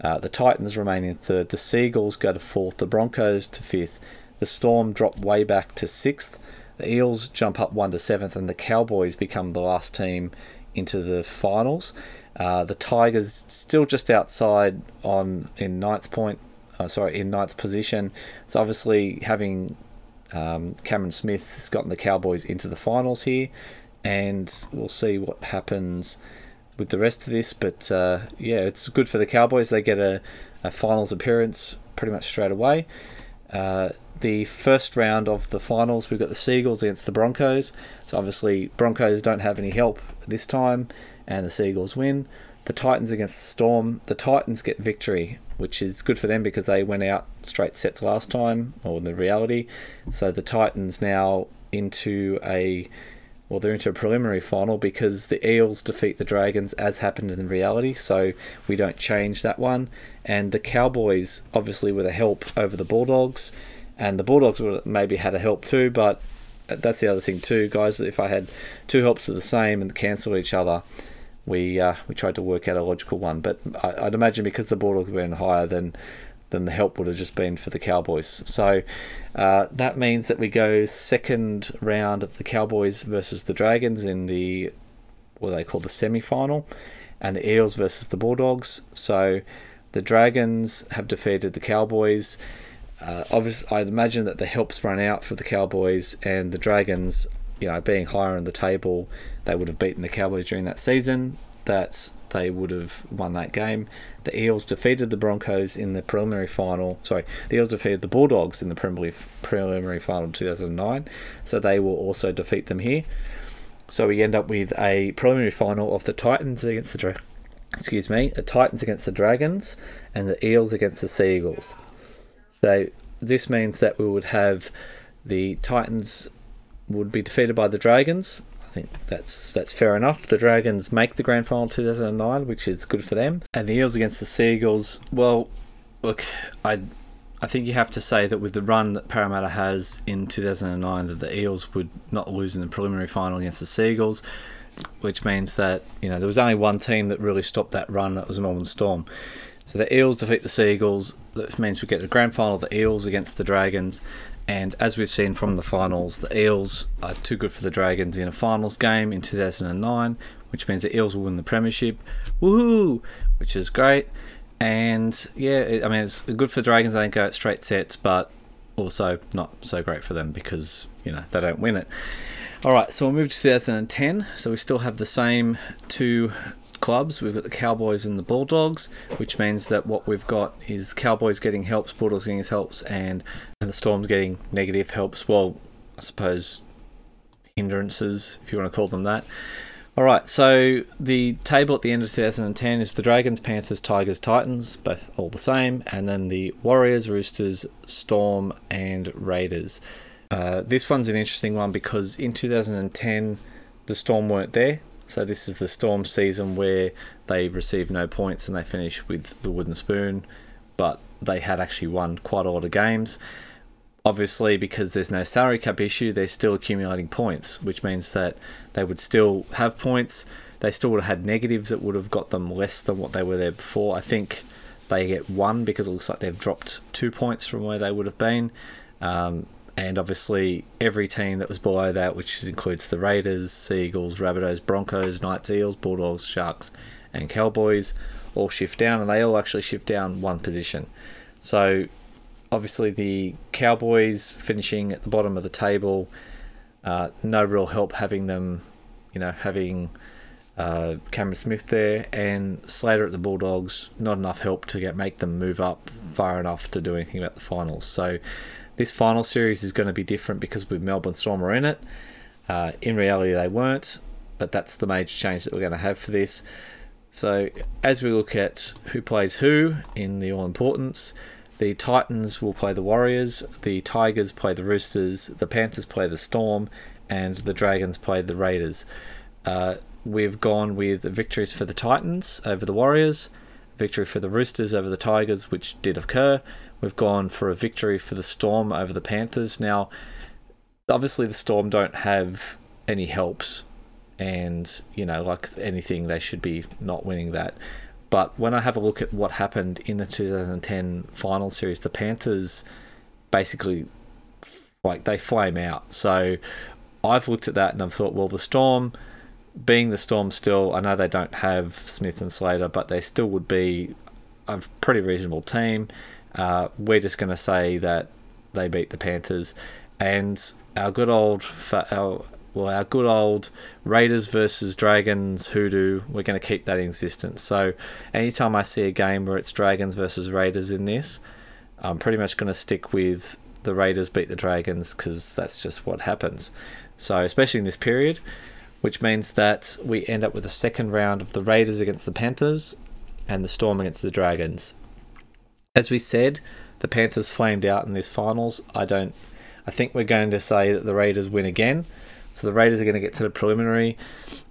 uh, the Titans remain in third, the Sea Eagles go to fourth, the Broncos to fifth, the Storm drop way back to sixth, the Eels jump up one to seventh, and the Cowboys become the last team into the finals. Uh, the Tigers still just outside on in ninth point. Uh, sorry, in ninth position. So obviously having um, Cameron Smith has gotten the Cowboys into the finals here, and we'll see what happens with the rest of this. But uh, yeah, it's good for the Cowboys. They get a, a finals appearance pretty much straight away. The first round of the finals, we've got the Sea Eagles against the Broncos. So obviously, Broncos don't have any help this time, and the Sea Eagles win. The Titans against the Storm. The Titans get victory, which is good for them because they went out straight sets last time, or in the reality. So the Titans now into a well, they're into a preliminary final because the Eels defeat the Dragons as happened in reality, so we don't change that one. And the Cowboys, obviously, with a help over the Bulldogs, and the Bulldogs would maybe had a help too, but that's the other thing too, guys. If I had two helps of the same and cancel each other, we uh, we tried to work out a logical one. But I, would imagine because the Bulldogs went higher than than the help would have just been for the Cowboys. So uh, that means that we go second round of the Cowboys versus the Dragons in the what they call the semi final, and the Eels versus the Bulldogs. So the Dragons have defeated the Cowboys. Uh, obviously, I'd imagine that the helps run out for the Cowboys and the Dragons. You know, being higher on the table, they would have beaten the Cowboys during that season. That they would have won that game. The Eels defeated the Broncos in the preliminary final. Sorry, the Eels defeated the Bulldogs in the preliminary final in 2009. So they will also defeat them here. So we end up with a preliminary final of the Titans against the Dra- excuse me, the Titans against the Dragons and the Eels against the Sea Eagles. So this means that we would have the Titans would be defeated by the Dragons. I think that's that's fair enough. The Dragons make the grand final 2009, which is good for them. And the Eels against the Sea Eagles. Well, look, I I think you have to say that with the run that Parramatta has in 2009, that the Eels would not lose in the preliminary final against the Sea Eagles, which means that you know there was only one team that really stopped that run. That was Melbourne Storm. So the Eels defeat the Sea Eagles. That means we get the grand final the Eels against the Dragons. And as we've seen from the finals, the Eels are too good for the Dragons in a finals game in 2009, which means the Eels will win the Premiership. Woohoo! Which is great. And yeah, I mean, it's good for the Dragons. They go straight sets, but also not so great for them because you know they don't win it. All right, so we'll move to 2010. So we still have the same two clubs. We've got the Cowboys and the Bulldogs, which means that what we've got is Cowboys getting helps, Bulldogs getting helps, and, and the Storms getting negative helps. Well, I suppose hindrances, if you want to call them that. All right, so the table at the end of 2010 is the Dragons, Panthers, Tigers, Titans, both all the same, and then the Warriors, Roosters, Storm, and Raiders. Uh, this one's an interesting one because in 2010 the Storm weren't there, so this is the Storm season where they received no points and they finished with the wooden spoon, but they had actually won quite a lot of games obviously because there's no salary cap issue, they're still accumulating points, which means that they would still have points. They still would have had negatives that would have got them less than what they were there before. I think they get one because it looks like they've dropped two points from where they would have been. Um, and obviously, every team that was below that, which includes the Raiders, Sea Eagles, Rabbitohs, Broncos, Knights, Eels, Bulldogs, Sharks, and Cowboys, all shift down, and they all actually shift down one position. So obviously the Cowboys finishing at the bottom of the table. Uh, no real help having them, you know, having uh, Cameron Smith there and Slater at the Bulldogs. Not enough help to get make them move up far enough to do anything about the finals. So this final series is going to be different because with Melbourne Storm are in it. Uh, in reality, they weren't, but that's the major change that we're going to have for this. So as we look at who plays who in the all importance. The Titans will play the Warriors, the Tigers play the Roosters, the Panthers play the Storm, and the Dragons play the Raiders. Uh, we've gone with victories for the Titans over the Warriors, victory for the Roosters over the Tigers, which did occur. We've gone for a victory for the Storm over the Panthers. Now, obviously, the Storm don't have any helps, and you know, like anything, they should be not winning that. But when I have a look at what happened in the 2010 final series, the Panthers basically like they flame out. So I've looked at that and I've thought, well, the Storm, being the Storm still, I know they don't have Smith and Slater, but they still would be a pretty reasonable team. Uh, we're just going to say that they beat the Panthers, and our good old our well, our good old Raiders versus Dragons hoodoo, we're going to keep that in existence. So, anytime I see a game where it's Dragons versus Raiders in this, I'm pretty much going to stick with the Raiders beat the Dragons because that's just what happens. So, especially in this period, which means that we end up with a second round of the Raiders against the Panthers and the Storm against the Dragons. As we said, the Panthers flamed out in this finals. I don't. I think we're going to say that the Raiders win again so the Raiders are going to get to the preliminary,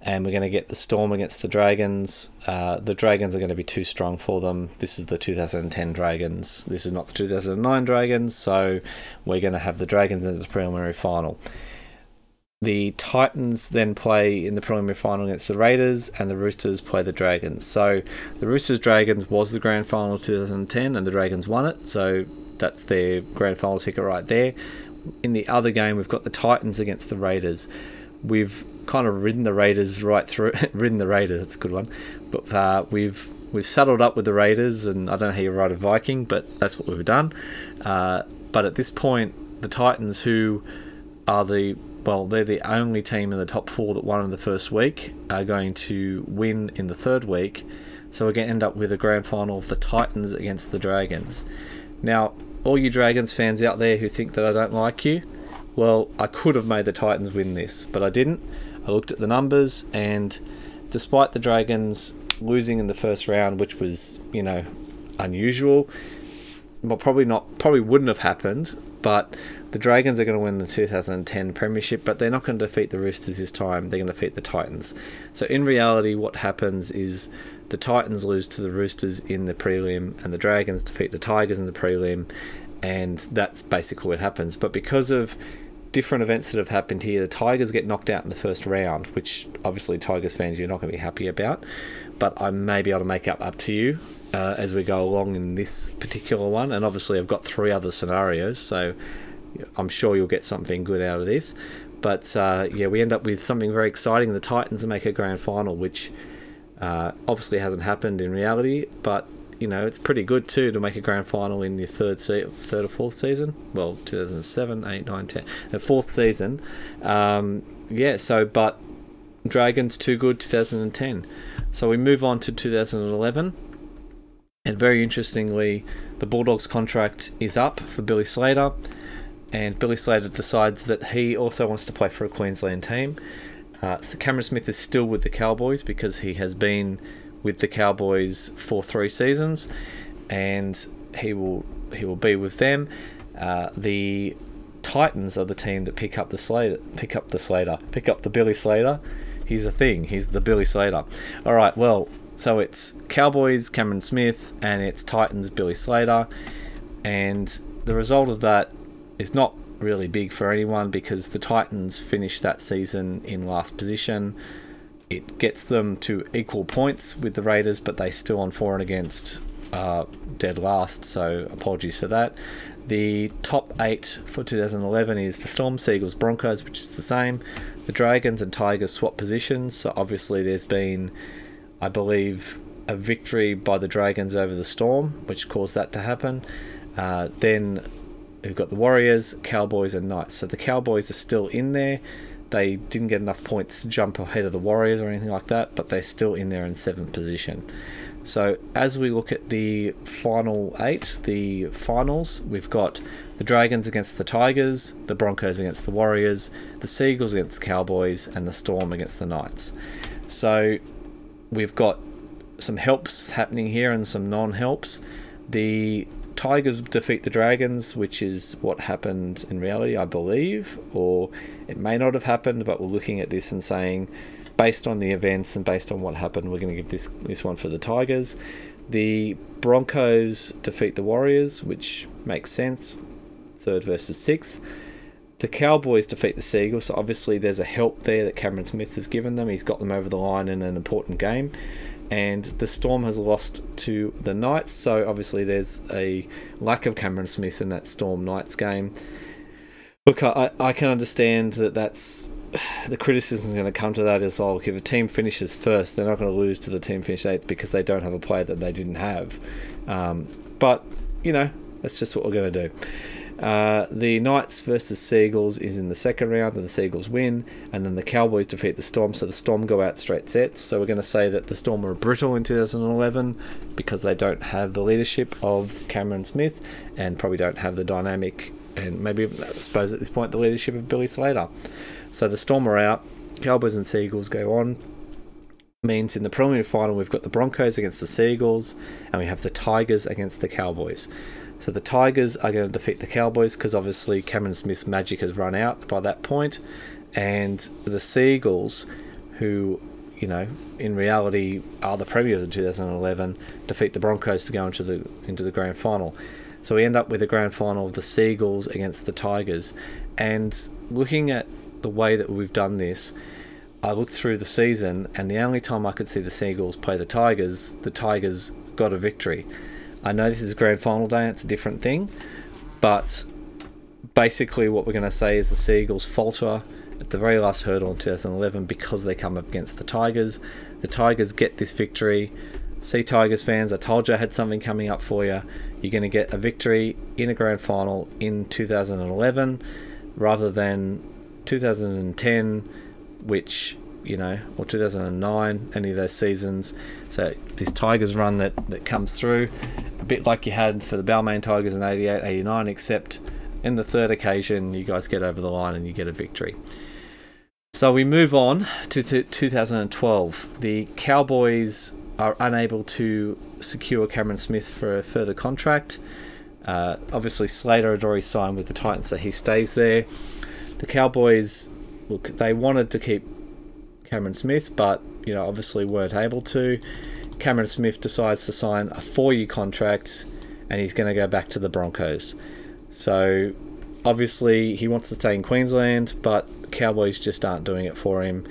and we're going to get the Storm against the Dragons. Uh, the Dragons are going to be too strong for them. This is the 2010 Dragons. This is not the 2009 Dragons. So we're going to have the Dragons in the preliminary final. The Titans then play in the preliminary final against the Raiders, and the Roosters play the Dragons. So the Roosters Dragons was the grand final 2010, and the Dragons won it. So that's their grand final ticket right there. In the other game, we've got the Titans against the Raiders. We've kind of ridden the Raiders right through. ridden the Raiders, that's a good one. But uh, we've we've saddled up with the Raiders, and I don't know how you ride a Viking, but that's what we've done. Uh, but at this point, the Titans, who are the well, they're the only team in the top four that won in the first week, are going to win in the third week. So we're going to end up with a grand final of the Titans against the Dragons. Now, all you Dragons fans out there who think that I don't like you, well, I could have made the Titans win this, but I didn't. I looked at the numbers, and despite the Dragons losing in the first round, which was, you know, unusual, well, probably not, probably wouldn't have happened, but the Dragons are going to win the 2010 Premiership, but they're not going to defeat the Roosters this time. They're going to defeat the Titans. So in reality, what happens is the Titans lose to the Roosters in the prelim, and the Dragons defeat the Tigers in the prelim, and that's basically what happens. But because of different events that have happened here, the Tigers get knocked out in the first round, which obviously Tigers fans you're not going to be happy about. But I may be able to make up up to you uh, as we go along in this particular one, and obviously I've got three other scenarios, so I'm sure you'll get something good out of this. But uh, yeah, we end up with something very exciting. The Titans make a grand final, which uh, obviously hasn't happened in reality, but you know it's pretty good too to make a grand final in the third se- third or fourth season. Well, 2007, 8, 9, 10, the fourth season. Um, yeah, so but Dragons too good 2010. So we move on to 2011. And very interestingly, the Bulldogs contract is up for Billy Slater and Billy Slater decides that he also wants to play for a Queensland team. Uh, so Cameron Smith is still with the Cowboys because he has been with the Cowboys for three seasons, and he will he will be with them. Uh, the Titans are the team that pick up the Slater, pick up the Slater, pick up the Billy Slater. He's a thing. He's the Billy Slater. All right. Well, so it's Cowboys, Cameron Smith, and it's Titans, Billy Slater, and the result of that is not really big for anyone because the Titans finished that season in last position. It gets them to equal points with the Raiders, but they still on for and against uh, dead last. So apologies for that. The top eight for 2011 is the Storm, Sea Eagles, Broncos, which is the same. The Dragons and Tigers swap positions. So obviously there's been, I believe, a victory by the Dragons over the Storm, which caused that to happen. Uh, then we've got the Warriors, Cowboys, and Knights. So the Cowboys are still in there. They didn't get enough points to jump ahead of the Warriors or anything like that, but they're still in there in seventh position. So as we look at the final eight, the finals, we've got the Dragons against the Tigers, the Broncos against the Warriors, the Sea Eagles against the Cowboys, and the Storm against the Knights. So we've got some helps happening here and some non-helps. The Tigers defeat the Dragons, which is what happened in reality, I believe, or it may not have happened, but we're looking at this and saying, based on the events and based on what happened, we're going to give this this one for the Tigers. The Broncos defeat the Warriors, which makes sense, third versus sixth. The Cowboys defeat the Sea Eagles, so obviously there's a help there that Cameron Smith has given them. He's got them over the line in an important game and the Storm has lost to the Knights. So obviously, there's a lack of Cameron Smith in that Storm Knights game. Look, I, I can understand that that's the criticism is going to come to that as well. If a team finishes first, they're not going to lose to the team finished eighth because they don't have a player that they didn't have. Um, but you know, that's just what we're going to do. Uh, the Knights versus Sea Eagles is in the second round, and the Sea Eagles win, and then the Cowboys defeat the Storm, so the Storm go out straight sets. So we're going to say that the Storm are brittle in 2011 because they don't have the leadership of Cameron Smith, and probably don't have the dynamic, and maybe I suppose at this point the leadership of Billy Slater. So the Storm are out, Cowboys and Sea Eagles go on. Means in the preliminary final we've got the Broncos against the Sea Eagles, and we have the Tigers against the Cowboys. So the Tigers are going to defeat the Cowboys because obviously Cameron Smith's magic has run out by that point, and the Sea Eagles, who you know in reality are the premiers in 2011, defeat the Broncos to go into the into the grand final. So we end up with a grand final of the Sea Eagles against the Tigers, and looking at the way that we've done this, I looked through the season, and the only time I could see the Sea Eagles play the Tigers, the Tigers got a victory. I know this is a grand final day, it's a different thing, but basically, what we're going to say is the Sea Eagles falter at the very last hurdle in 2011 because they come up against the Tigers. The Tigers get this victory. See, Tigers fans, I told you I had something coming up for you. You're going to get a victory in a grand final in 2011 rather than 2010, which, you know, or 2009, any of those seasons. So, this Tigers run that, that comes through, a bit like you had for the Balmain Tigers in 88 89, except in the third occasion, you guys get over the line and you get a victory. So we move on to th- 2012. The Cowboys are unable to secure Cameron Smith for a further contract. Uh, obviously, Slater had already signed with the Titans, so he stays there. The Cowboys, look, they wanted to keep Cameron Smith, but you know, obviously weren't able to. Cameron Smith decides to sign a four-year contract, and he's going to go back to the Broncos. So, obviously, he wants to stay in Queensland, but Cowboys just aren't doing it for him.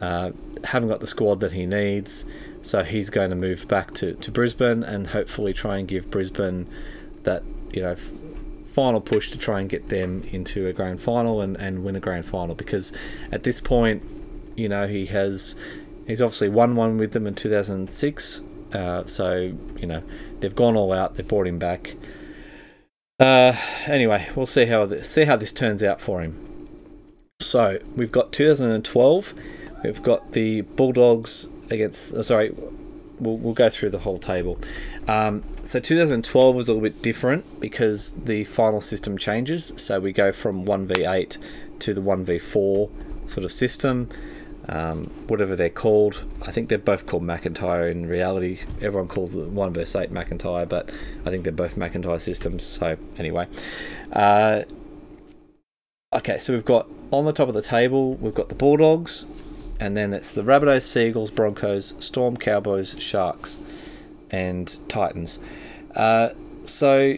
Uh, haven't got the squad that he needs, so he's going to move back to, to Brisbane and hopefully try and give Brisbane that you know f- final push to try and get them into a grand final and, and win a grand final because at this point, you know he has he's obviously won one with them in 2006. Uh, so you know they've gone all out. They've brought him back. Uh, anyway, we'll see how this, see how this turns out for him. So we've got 2012. We've got the Bulldogs against. Uh, sorry, we'll, we'll go through the whole table. Um, so 2012 was a little bit different because the final system changes. So we go from 1v8 to the 1v4 sort of system. Um, whatever they're called. I think they're both called McIntyre in reality. Everyone calls it 1 vs 8 McIntyre, but I think they're both McIntyre systems. So, anyway. Uh, okay, so we've got on the top of the table, we've got the Bulldogs, and then it's the Rabbitohs, Sea Eagles, Broncos, Storm, Cowboys, Sharks, and Titans. Uh, so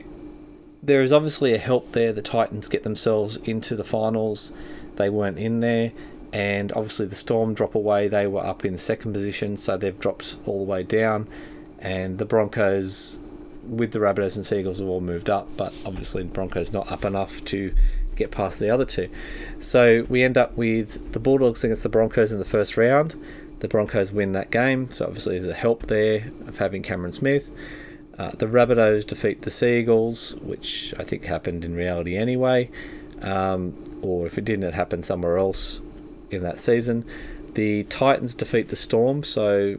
there is obviously a help there. The Titans get themselves into the finals. They weren't in there, and obviously the Storm drop away. They were up in the second position, so they've dropped all the way down. And the Broncos, with the Rabbitohs and Sea Eagles, have all moved up, but obviously the Broncos not up enough to get past the other two. So we end up with the Bulldogs against the Broncos in the first round. The Broncos win that game, so obviously there's a help there of having Cameron Smith. Uh, the Rabbitohs defeat the Sea Eagles, which I think happened in reality anyway, um, or if it didn't, it happened somewhere else in that season. The Titans defeat the Storm, so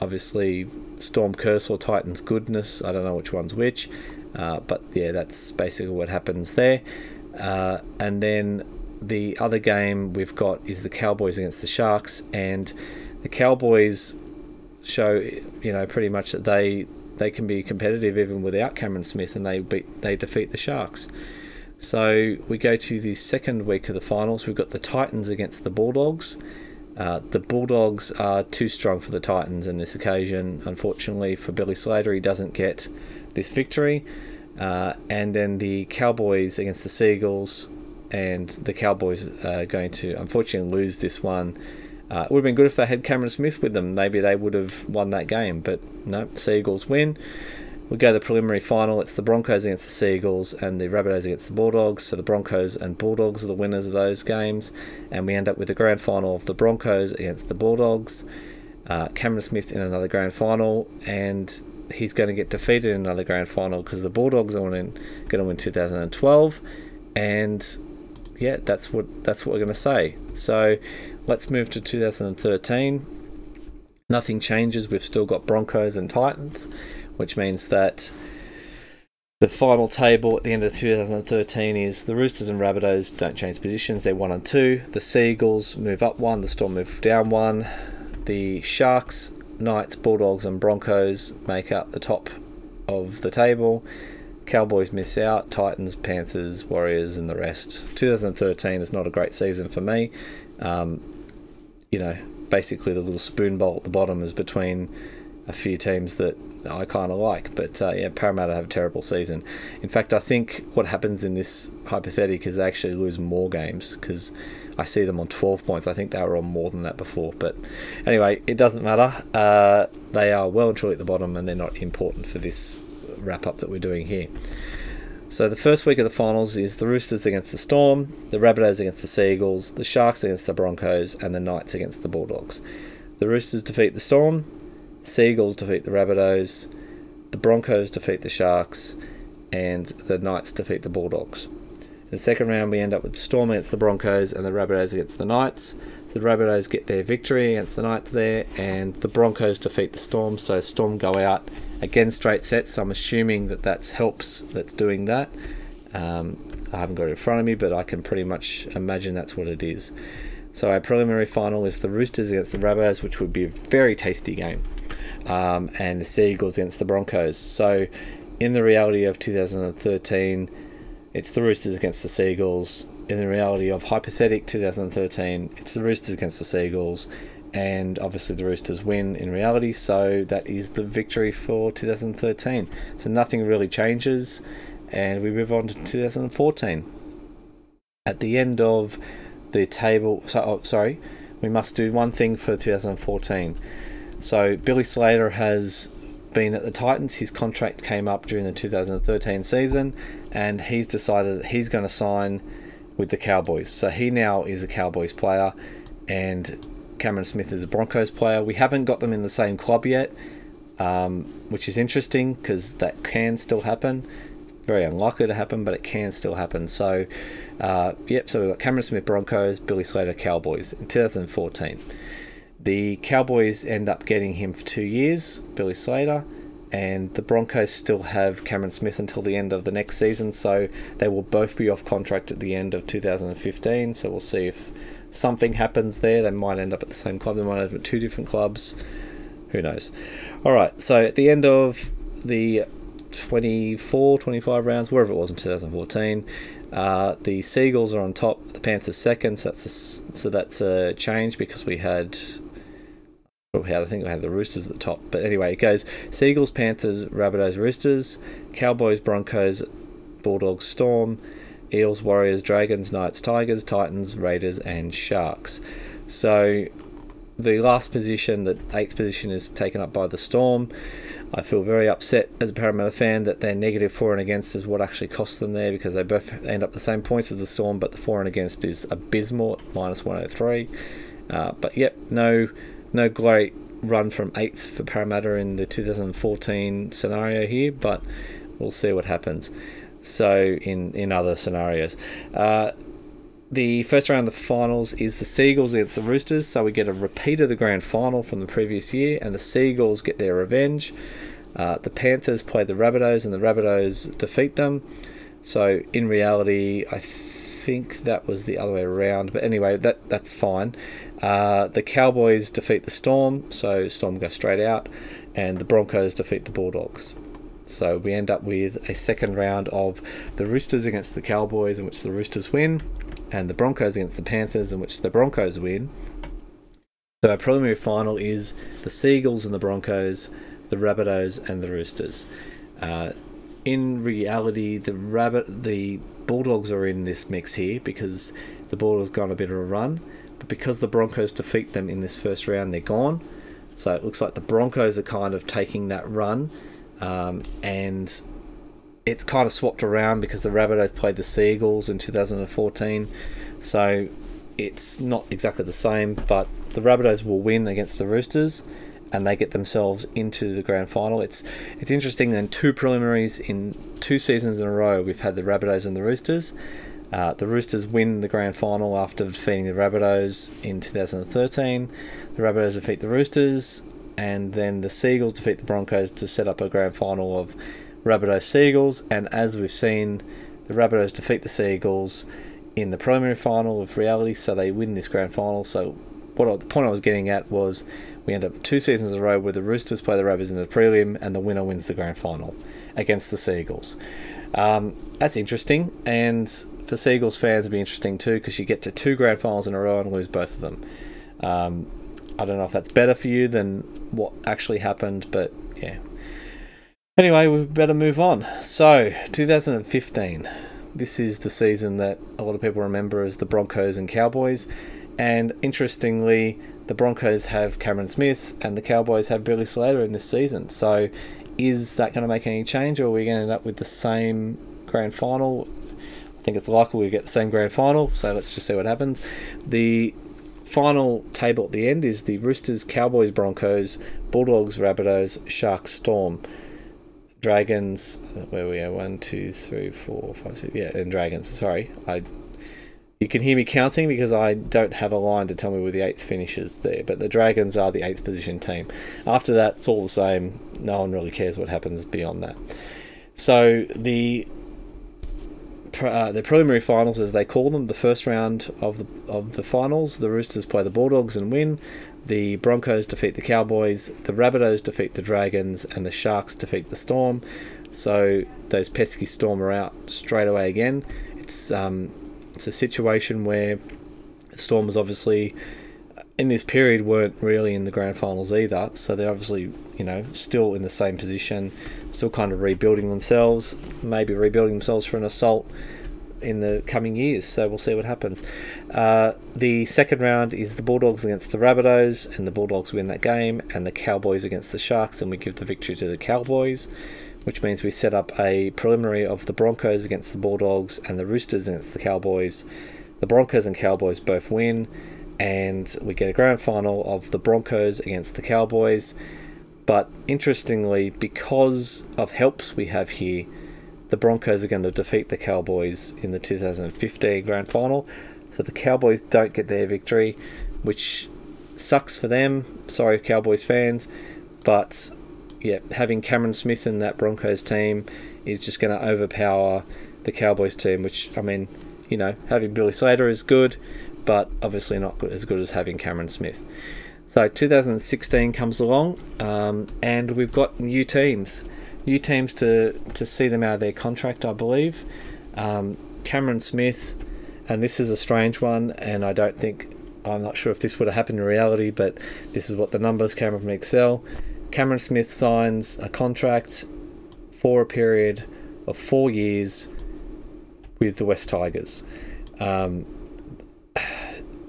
obviously Storm curse or Titans goodness. I don't know which one's which, uh, but yeah, that's basically what happens there. Uh, and then the other game we've got is the Cowboys against the Sharks, and the Cowboys show you know pretty much that they they can be competitive even without Cameron Smith, and they beat they defeat the Sharks. So we go to the second week of the finals. We've got the Titans against the Bulldogs. Uh, the Bulldogs are too strong for the Titans in this occasion. Unfortunately for Billy Slater, he doesn't get this victory. Uh, and then the Cowboys against the Sea Eagles, and the Cowboys are going to unfortunately lose this one. Uh, it would have been good if they had Cameron Smith with them. Maybe they would have won that game, but no, Sea Eagles win. We go to the preliminary final. It's the Broncos against the Sea Eagles and the Rabbitohs against the Bulldogs. So the Broncos and Bulldogs are the winners of those games, and we end up with the grand final of the Broncos against the Bulldogs. Uh, Cameron Smith in another grand final, and he's going to get defeated in another grand final because the Bulldogs are going to win 2012, and yeah, that's what that's what we're going to say. So let's move to 2013. Nothing changes. We've still got Broncos and Titans, which means that the final table at the end of 2013 is the Roosters and Rabbitohs don't change positions. They're one and two. The Sea Eagles move up one. The Storm move down one. The Sharks Knights, Bulldogs, and Broncos make up the top of the table. Cowboys miss out. Titans, Panthers, Warriors, and the rest. 2013 is not a great season for me. Um, you know, basically the little spoon bowl at the bottom is between a few teams that I kind of like. But uh, yeah, Parramatta have a terrible season. In fact, I think what happens in this hypothetical is they actually lose more games because I see them on 12 points. I think they were on more than that before. But anyway, it doesn't matter. Uh, they are well and truly at the bottom and they're not important for this wrap up that we're doing here. So the first week of the finals is the Roosters against the Storm, the Rabbitohs against the Sea Eagles, the Sharks against the Broncos, and the Knights against the Bulldogs. The Roosters defeat the Storm, Sea Eagles defeat the Rabbitohs, the Broncos defeat the Sharks, and the Knights defeat the Bulldogs. In the second round, we end up with Storm against the Broncos and the Rabbitohs against the Knights. So the Rabbitohs get their victory against the Knights there, and the Broncos defeat the Storm. So Storm go out again straight sets. So I'm assuming that that helps. That's doing that. Um, I haven't got it in front of me, but I can pretty much imagine that's what it is. So our preliminary final is the Roosters against the Rabbitohs, which would be a very tasty game, um, and the Sea Eagles against the Broncos. So in the reality of 2013, it's the Roosters against the Sea Eagles in the reality of hypothetic 2013, it's the Roosters against the Sea Eagles, and obviously the Roosters win in reality, so that is the victory for 2013. So nothing really changes, and we move on to 2014. At the end of the table, so, oh, sorry, we must do one thing for 2014. So Billy Slater has been at the Titans. His contract came up during the 2013 season, and he's decided that he's going to sign with the Cowboys. So he now is a Cowboys player, and Cameron Smith is a Broncos player. We haven't got them in the same club yet, um, which is interesting because that can still happen. Very unlikely to happen, but it can still happen. So, uh, yep. So we've got Cameron Smith Broncos, Billy Slater Cowboys in 2014. The Cowboys end up getting him for two years, Billy Slater and the Broncos still have Cameron Smith until the end of the next season, so they will both be off contract at the end of 2015. So we'll see if something happens there. They might end up at the same club, they might end up at two different clubs. Who knows? All right, so at the end of the 24, 25 rounds, wherever it was in 2014. Uh, the Sea Eagles are on top, the Panthers second, so that's a, so that's a change because we had I think we had the Roosters at the top. But anyway, it goes Sea Eagles, Panthers, Rabbitohs, Roosters, Cowboys, Broncos, Bulldogs, Storm, Eels, Warriors, Dragons, Knights, Tigers, Titans, Raiders, and Sharks. So the last position, the eighth position, is taken up by the Storm. I feel very upset as a Parramatta fan that their negative for and against is what actually costs them there because they both end up the same points as the Storm, but the for and against is abysmal minus 103. Uh, but yep, no no great run from eighth for Parramatta in the 2014 scenario here, but we'll see what happens. So in in other scenarios. Uh, the first round of the finals is the Sea Eagles against the Roosters, so we get a repeat of the grand final from the previous year, and the Sea Eagles get their revenge. Uh, the Panthers play the Rabbitohs, and the Rabbitohs defeat them. So in reality, I think that was the other way around, but anyway, that that's fine. Uh, the Cowboys defeat the Storm, so Storm go straight out, and the Broncos defeat the Bulldogs. So we end up with a second round of the Roosters against the Cowboys, in which the Roosters win, and the Broncos against the Panthers, in which the Broncos win. So our preliminary final is the Sea Eagles and the Broncos, the Rabbitohs and the Roosters. Uh, in reality, the rabbit, the Bulldogs are in this mix here because the Bulldogs got a bit of a run. Because the Broncos defeat them in this first round, they're gone. So it looks like the Broncos are kind of taking that run. Um, and it's kind of swapped around because the Rabbitohs played the Sea Eagles in 2014. So it's not exactly the same, but the Rabbitohs will win against the Roosters and they get themselves into the grand final. It's it's interesting then two preliminaries in two seasons in a row we've had the Rabbitohs and the Roosters. Uh, the Roosters win the grand final after defeating the Rabbitohs in 2013. The Rabbitohs defeat the Roosters, and then the Sea Eagles defeat the Broncos to set up a grand final of Rabbitohs Sea Eagles. And as we've seen, the Rabbitohs defeat the Sea Eagles in the preliminary final of reality, so they win this grand final. So, what I, the point I was getting at was we end up two seasons in a row where the Roosters play the Rabbits in the prelim, and the winner wins the grand final against the Sea Eagles. Um, that's interesting, and for Sea Eagles fans, it'd be interesting too because you get to two grand finals in a row and lose both of them. Um, I don't know if that's better for you than what actually happened, but yeah. Anyway, we better move on. So, 2015. This is the season that a lot of people remember as the Broncos and Cowboys. And interestingly, the Broncos have Cameron Smith and the Cowboys have Billy Slater in this season. So, is that going to make any change, or are we going to end up with the same grand final? I think it's likely we get the same grand final, so let's just see what happens. The final table at the end is the Roosters, Cowboys, Broncos, Bulldogs, Rabbitohs, Sharks, Storm, Dragons. Where we are? One, two, three, four, five, six. Yeah, and Dragons. Sorry, I. You can hear me counting because I don't have a line to tell me where the eighth finishes there. But the Dragons are the eighth position team. After that, it's all the same. No one really cares what happens beyond that. So the uh, the preliminary finals, as they call them, the first round of the of the finals. The Roosters play the Bulldogs and win. The Broncos defeat the Cowboys. The Rabbitohs defeat the Dragons, and the Sharks defeat the Storm. So those pesky Storm are out straight away again. It's um, it's a situation where Storm was obviously in this period weren't really in the grand finals either. So they're obviously you know still in the same position, still kind of rebuilding themselves, maybe rebuilding themselves for an assault in the coming years. So we'll see what happens. Uh, the second round is the Bulldogs against the Rabbitohs, and the Bulldogs win that game, and the Cowboys against the Sharks, and we give the victory to the Cowboys. Which means we set up a preliminary of the Broncos against the Bulldogs and the Roosters against the Cowboys. The Broncos and Cowboys both win, and we get a grand final of the Broncos against the Cowboys. But interestingly, because of helps we have here, the Broncos are going to defeat the Cowboys in the 2015 grand final. So the Cowboys don't get their victory, which sucks for them. Sorry, Cowboys fans. But yeah, having Cameron Smith in that Broncos team is just going to overpower the Cowboys team, which, I mean, you know, having Billy Slater is good, but obviously not good, as good as having Cameron Smith. So 2016 comes along, um, and we've got new teams new teams to, to see them out of their contract, I believe. Um, Cameron Smith, and this is a strange one, and I don't think, I'm not sure if this would have happened in reality, but this is what the numbers came from Excel. Cameron Smith signs a contract for a period of four years with the West Tigers. Um,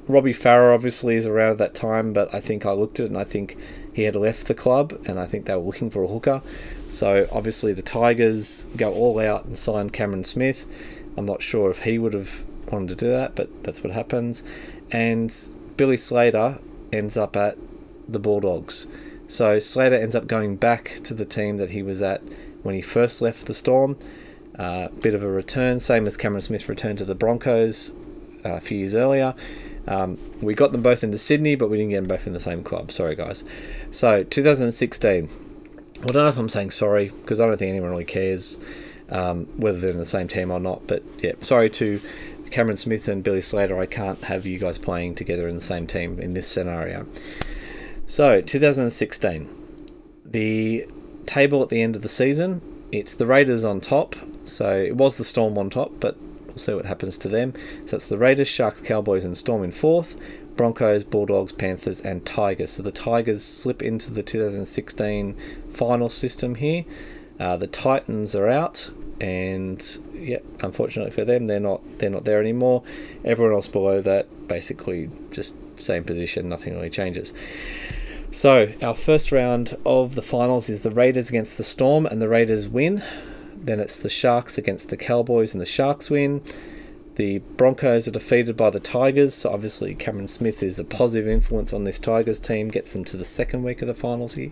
Robbie Farah obviously is around at that time, but I think I looked at it and I think he had left the club, and I think they were looking for a hooker. So obviously the Tigers go all out and sign Cameron Smith. I'm not sure if he would have wanted to do that, but that's what happens. And Billy Slater ends up at the Bulldogs. So Slater ends up going back to the team that he was at when he first left the Storm. Uh, bit of a return, same as Cameron Smith returned to the Broncos uh, a few years earlier. Um, we got them both into Sydney, but we didn't get them both in the same club. Sorry, guys. So 2016. I don't know if I'm saying sorry because I don't think anyone really cares um, whether they're in the same team or not. But yeah, sorry to Cameron Smith and Billy Slater. I can't have you guys playing together in the same team in this scenario. So 2016, the table at the end of the season. It's the Raiders on top. So it was the Storm on top, but we'll see what happens to them. So it's the Raiders, Sharks, Cowboys, and Storm in fourth. Broncos, Bulldogs, Panthers, and Tigers. So the Tigers slip into the 2016 final system here. Uh, the Titans are out, and yeah, unfortunately for them, they're not they're not there anymore. Everyone else below that basically just same position. Nothing really changes. So our first round of the finals is the Raiders against the Storm, and the Raiders win. Then it's the Sharks against the Cowboys, and the Sharks win. The Broncos are defeated by the Tigers, so obviously Cameron Smith is a positive influence on this Tigers team, gets them to the second week of the finals here.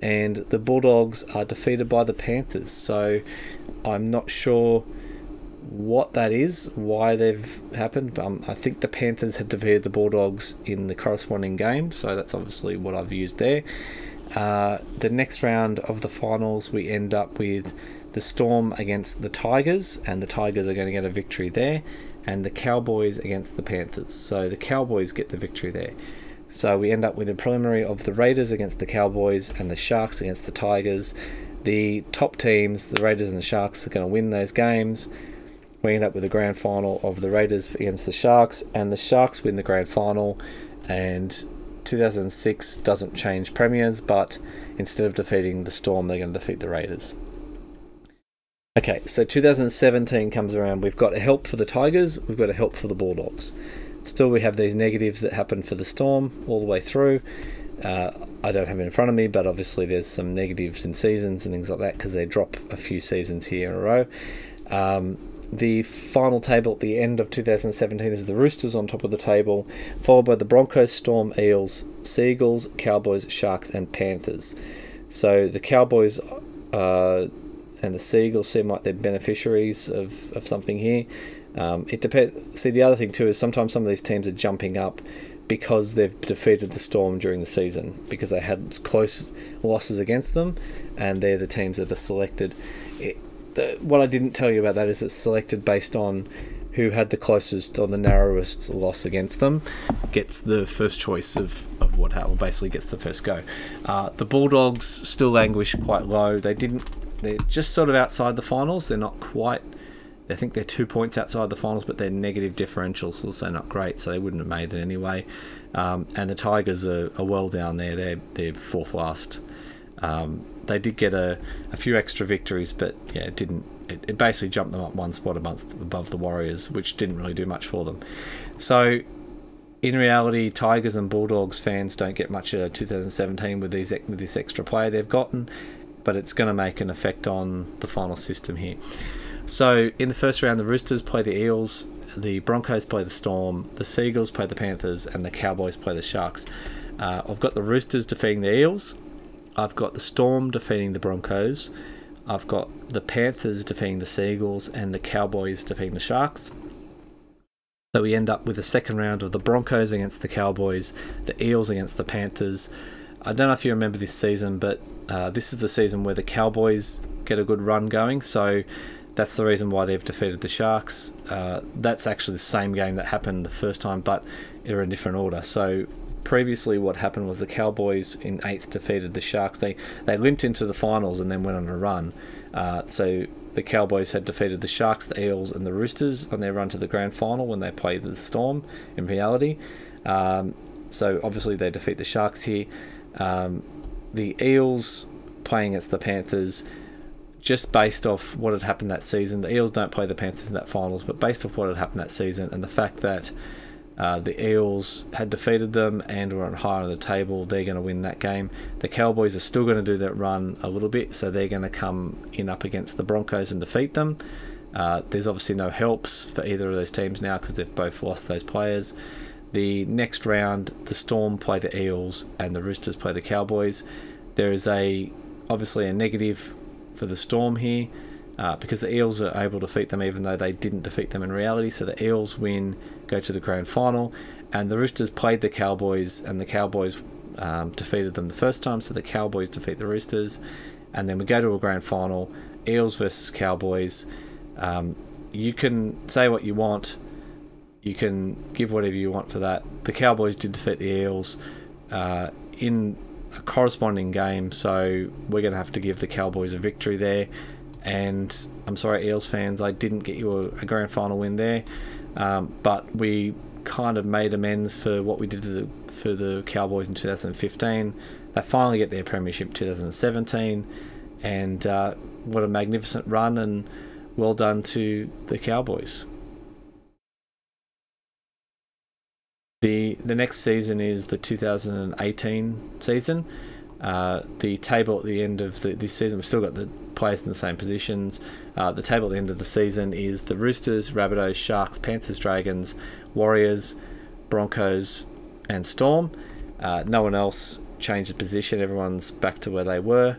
And the Bulldogs are defeated by the Panthers, so I'm not sure what that is, why they've happened. Um, I think the Panthers had defeated the Bulldogs in the corresponding game, so that's obviously what I've used there. Uh, the next round of the finals, we end up with the Storm against the Tigers, and the Tigers are going to get a victory there, and the Cowboys against the Panthers. So the Cowboys get the victory there. So we end up with a preliminary of the Raiders against the Cowboys and the Sharks against the Tigers. The top teams, the Raiders and the Sharks, are going to win those games. We end up with a grand final of the Raiders against the Sharks, and the Sharks win the grand final. And 2006 doesn't change premiers, but instead of defeating the Storm, they're going to defeat the Raiders. Okay, so 2017 comes around. We've got a help for the Tigers, we've got a help for the Bulldogs. Still, we have these negatives that happen for the Storm all the way through. Uh, I don't have it in front of me, but obviously there's some negatives in seasons and things like that because they drop a few seasons here in a row. Um, the final table at the end of 2017 is the Roosters on top of the table, followed by the Broncos, Storm, Eels, Sea Eagles, Cowboys, Sharks, and Panthers. So the Cowboys uh, and the Sea Eagles seem like they're beneficiaries of, of something here. Um, it depends. See, the other thing too is sometimes some of these teams are jumping up because they've defeated the Storm during the season because they had close losses against them, and they're the teams that are selected. It, what I didn't tell you about that is it's selected based on who had the closest or the narrowest loss against them gets the first choice of, of what happened, basically gets the first go. Uh, the Bulldogs still languish quite low. They didn't they're just sort of outside the finals. They're not quite. I think they're two points outside the finals, but their negative differentials also not great, so they wouldn't have made it anyway. Um, and the Tigers are, are, well down there. They're they're fourth last. Um, they did get a, a few extra victories, but yeah, it didn't. It, it basically jumped them up one spot a month above the Warriors, which didn't really do much for them. So in reality, Tigers and Bulldogs fans don't get much of 2017 with these with this extra player they've gotten, but it's going to make an effect on the final system here. So in the first round, the Roosters play the Eels, the Broncos play the Storm, the Sea Eagles play the Panthers, and the Cowboys play the Sharks. Uh, I've got the Roosters defeating the Eels. I've got the Storm defeating the Broncos. I've got the Panthers defeating the Sea Eagles and the Cowboys defeating the Sharks. So we end up with a second round of the Broncos against the Cowboys, the Eels against the Panthers. I don't know if you remember this season, but uh, this is the season where the Cowboys get a good run going. So that's the reason why they've defeated the Sharks. Uh, that's actually the same game that happened the first time, but in a different order. So previously, what happened was the Cowboys in eighth defeated the Sharks. They they limped into the finals and then went on a run. Uh, so the Cowboys had defeated the Sharks, the Eels, and the Roosters on their run to the grand final when they played the Storm. In reality, um, so obviously they defeat the Sharks here. Um, the Eels playing against the Panthers, just based off what had happened that season. The Eels don't play the Panthers in that finals, but based off what had happened that season and the fact that uh, the Eels had defeated them and were on higher on the table, they're going to win that game. The Cowboys are still going to do that run a little bit, so they're going to come in up against the Broncos and defeat them. Uh, there's obviously no helps for either of those teams now because they've both lost those players. The next round, the Storm play the Eels and the Roosters play the Cowboys. There is a obviously a negative for the Storm here uh, because the Eels are able to defeat them even though they didn't defeat them in reality. So the Eels win, go to the grand final, and the Roosters played the Cowboys, and the Cowboys um, defeated them the first time. So the Cowboys defeat the Roosters, and then we go to a grand final, Eels versus Cowboys. Um, you can say what you want you can give whatever you want for that. The Cowboys did defeat the Eels uh, in a corresponding game, so we're going to have to give the Cowboys a victory there. And I'm sorry, Eels fans, I didn't get you a, a grand final win there, um, but we kind of made amends for what we did the, for the Cowboys in 2015. They finally get their premiership 2017, and uh, what a magnificent run and well done to the Cowboys. The the next season is the 2018 season. Uh, the table at the end of the, this season, we've still got the players in the same positions. Uh, the table at the end of the season is the Roosters, Rabbitohs, Sharks, Panthers, Dragons, Warriors, Broncos, and Storm. Uh, no one else changed the position. Everyone's back to where they were,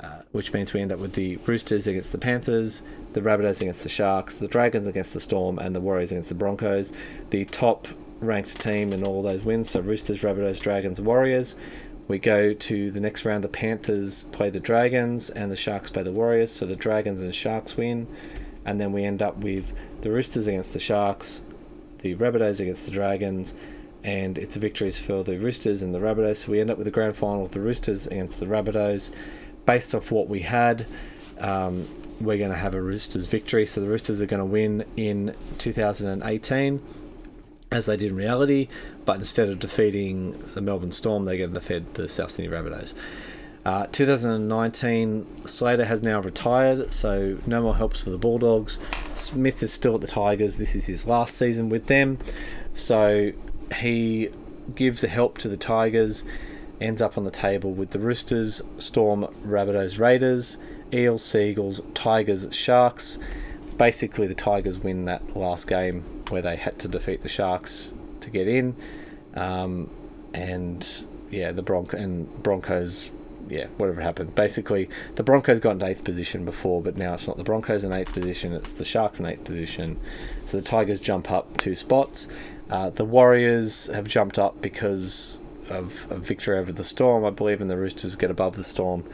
uh, which means we end up with the Roosters against the Panthers, the Rabbitohs against the Sharks, the Dragons against the Storm, and the Warriors against the Broncos. The top ranked team in all those wins. So Roosters, Rabbitohs, Dragons, Warriors. We go to the next round. The Panthers play the Dragons and the Sharks play the Warriors. So the Dragons and Sharks win, and then we end up with the Roosters against the Sharks, the Rabbitohs against the Dragons, and it's victories for the Roosters and the Rabbitohs. So we end up with the grand final of the Roosters against the Rabbitohs. Based off what we had, um, we're going to have a Roosters victory. So the Roosters are going to win in 2018 as they did in reality, but instead of defeating the Melbourne Storm, they're going to defeat the South Sydney Rabbitohs. Uh, 2019, Slater has now retired, so no more helps for the Bulldogs. Smith is still at the Tigers. This is his last season with them, so he gives the help to the Tigers. Ends up on the table with the Roosters, Storm, Rabbitohs, Raiders, Eels, Sea Eagles, Tigers, Sharks. Basically, the Tigers win that last game where they had to defeat the Sharks to get in, um, and yeah, the Bronco and Broncos yeah, whatever happened. Basically, the Broncos got in eighth position before, but now it's not the Broncos in eighth position; it's the Sharks in eighth position. So the Tigers jump up two spots. Uh, the Warriors have jumped up because of a victory over the Storm, I believe, and the Roosters get above the Storm.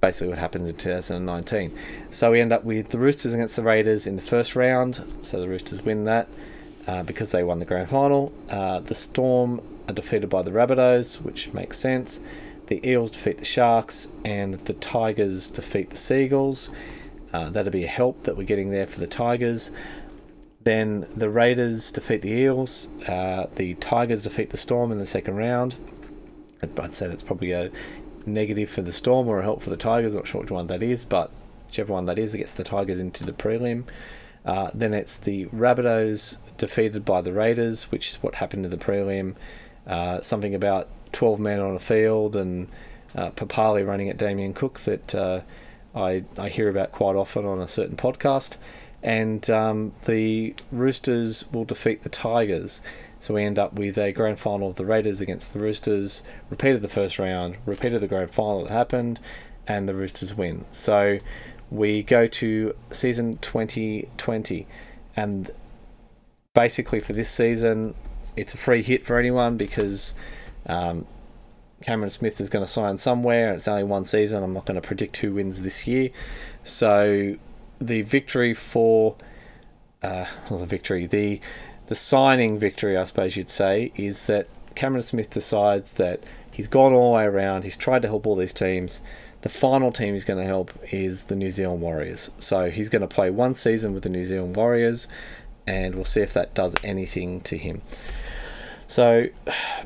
Basically what happens in 2019. So we end up with the Roosters against the Raiders in the first round. So the Roosters win that uh, because they won the grand final. Uh, the Storm are defeated by the Rabbitohs, which makes sense the Eels defeat the Sharks, and the Tigers defeat the Sea Eagles. Uh, that'll be a help that we're getting there for the Tigers. Then the Raiders defeat the Eels. Uh, the Tigers defeat the Storm in the second round. I'd say that's probably a negative for the Storm or a help for the Tigers. Not sure which one that is, but whichever one that is, it gets the Tigers into the prelim. Uh, then it's the Rabbitohs defeated by the Raiders, which is what happened in the prelim. Uh, something about 12 men on a field and uh, Papalii running at Damien Cook that uh, I, I hear about quite often on a certain podcast. And um, the Roosters will defeat the Tigers. So we end up with a grand final of the Raiders against the Roosters, repeated the first round, repeated the grand final that happened, and the Roosters win. So we go to season 2020, and basically for this season, it's a free hit for anyone because um, Cameron Smith is going to sign somewhere. and It's only one season. I'm not going to predict who wins this year. So the victory for uh, well, the victory, the the signing victory, I suppose you'd say, is that Cameron Smith decides that he's gone all the way around. He's tried to help all these teams. The final team he's going to help is the New Zealand Warriors. So he's going to play one season with the New Zealand Warriors, and we'll see if that does anything to him. So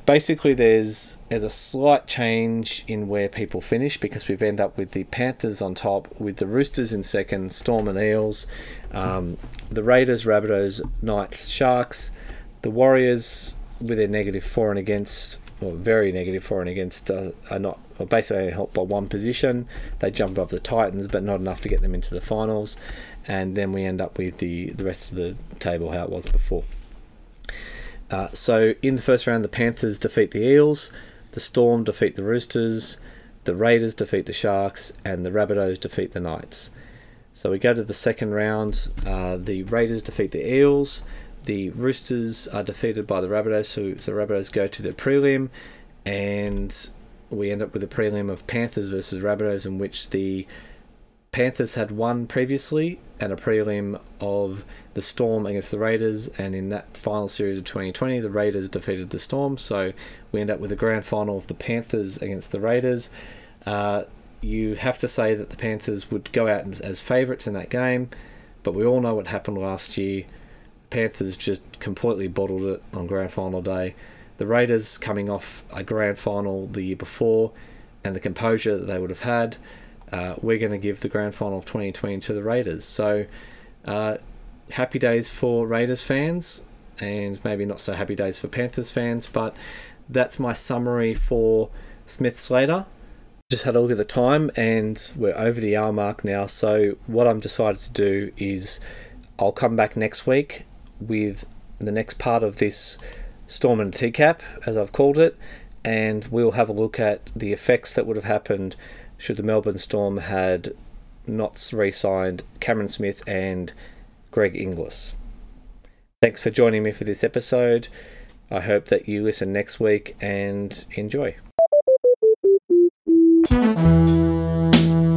basically, there's there's a slight change in where people finish because we've ended up with the Panthers on top, with the Roosters in second, Storm and Eels, um, the Raiders, Rabbitohs, Knights, Sharks, the Warriors with their negative for and against, or very negative for and against, uh, are not are basically helped by one position. They jump above the Titans, but not enough to get them into the finals. And then we end up with the, the rest of the table how it was before. Uh, so in the first round, the Panthers defeat the Eels, the Storm defeat the Roosters, the Raiders defeat the Sharks, and the Rabbitohs defeat the Knights. So we go to the second round. Uh, the Raiders defeat the Eels. The Roosters are defeated by the Rabbitohs, so, the Rabbitohs go to the prelim, and we end up with a prelim of Panthers versus Rabbitohs, in which the Panthers had won previously, and a prelim of the Storm against the Raiders. And in that final series of 2020, the Raiders defeated the Storm. So we end up with a grand final of the Panthers against the Raiders. Uh, you have to say that the Panthers would go out as, favourites in that game, but we all know what happened last year. Panthers just completely bottled it on grand final day. The Raiders coming off a grand final the year before, and the composure that they would have had uh, we're going to give the grand final of 2020 to the Raiders. So, uh, happy days for Raiders fans, and maybe not so happy days for Panthers fans, but that's my summary for Smith Slater. Just had a look at the time, and we're over the hour mark now. So, what I'm decided to do is I'll come back next week with the next part of this Storm and Teacup, as I've called it, and we'll have a look at the effects that would have happened should the Melbourne Storm had not re-signed Cameron Smith and Greg Inglis. Thanks for joining me for this episode. I hope that you listen next week and enjoy. Thank you.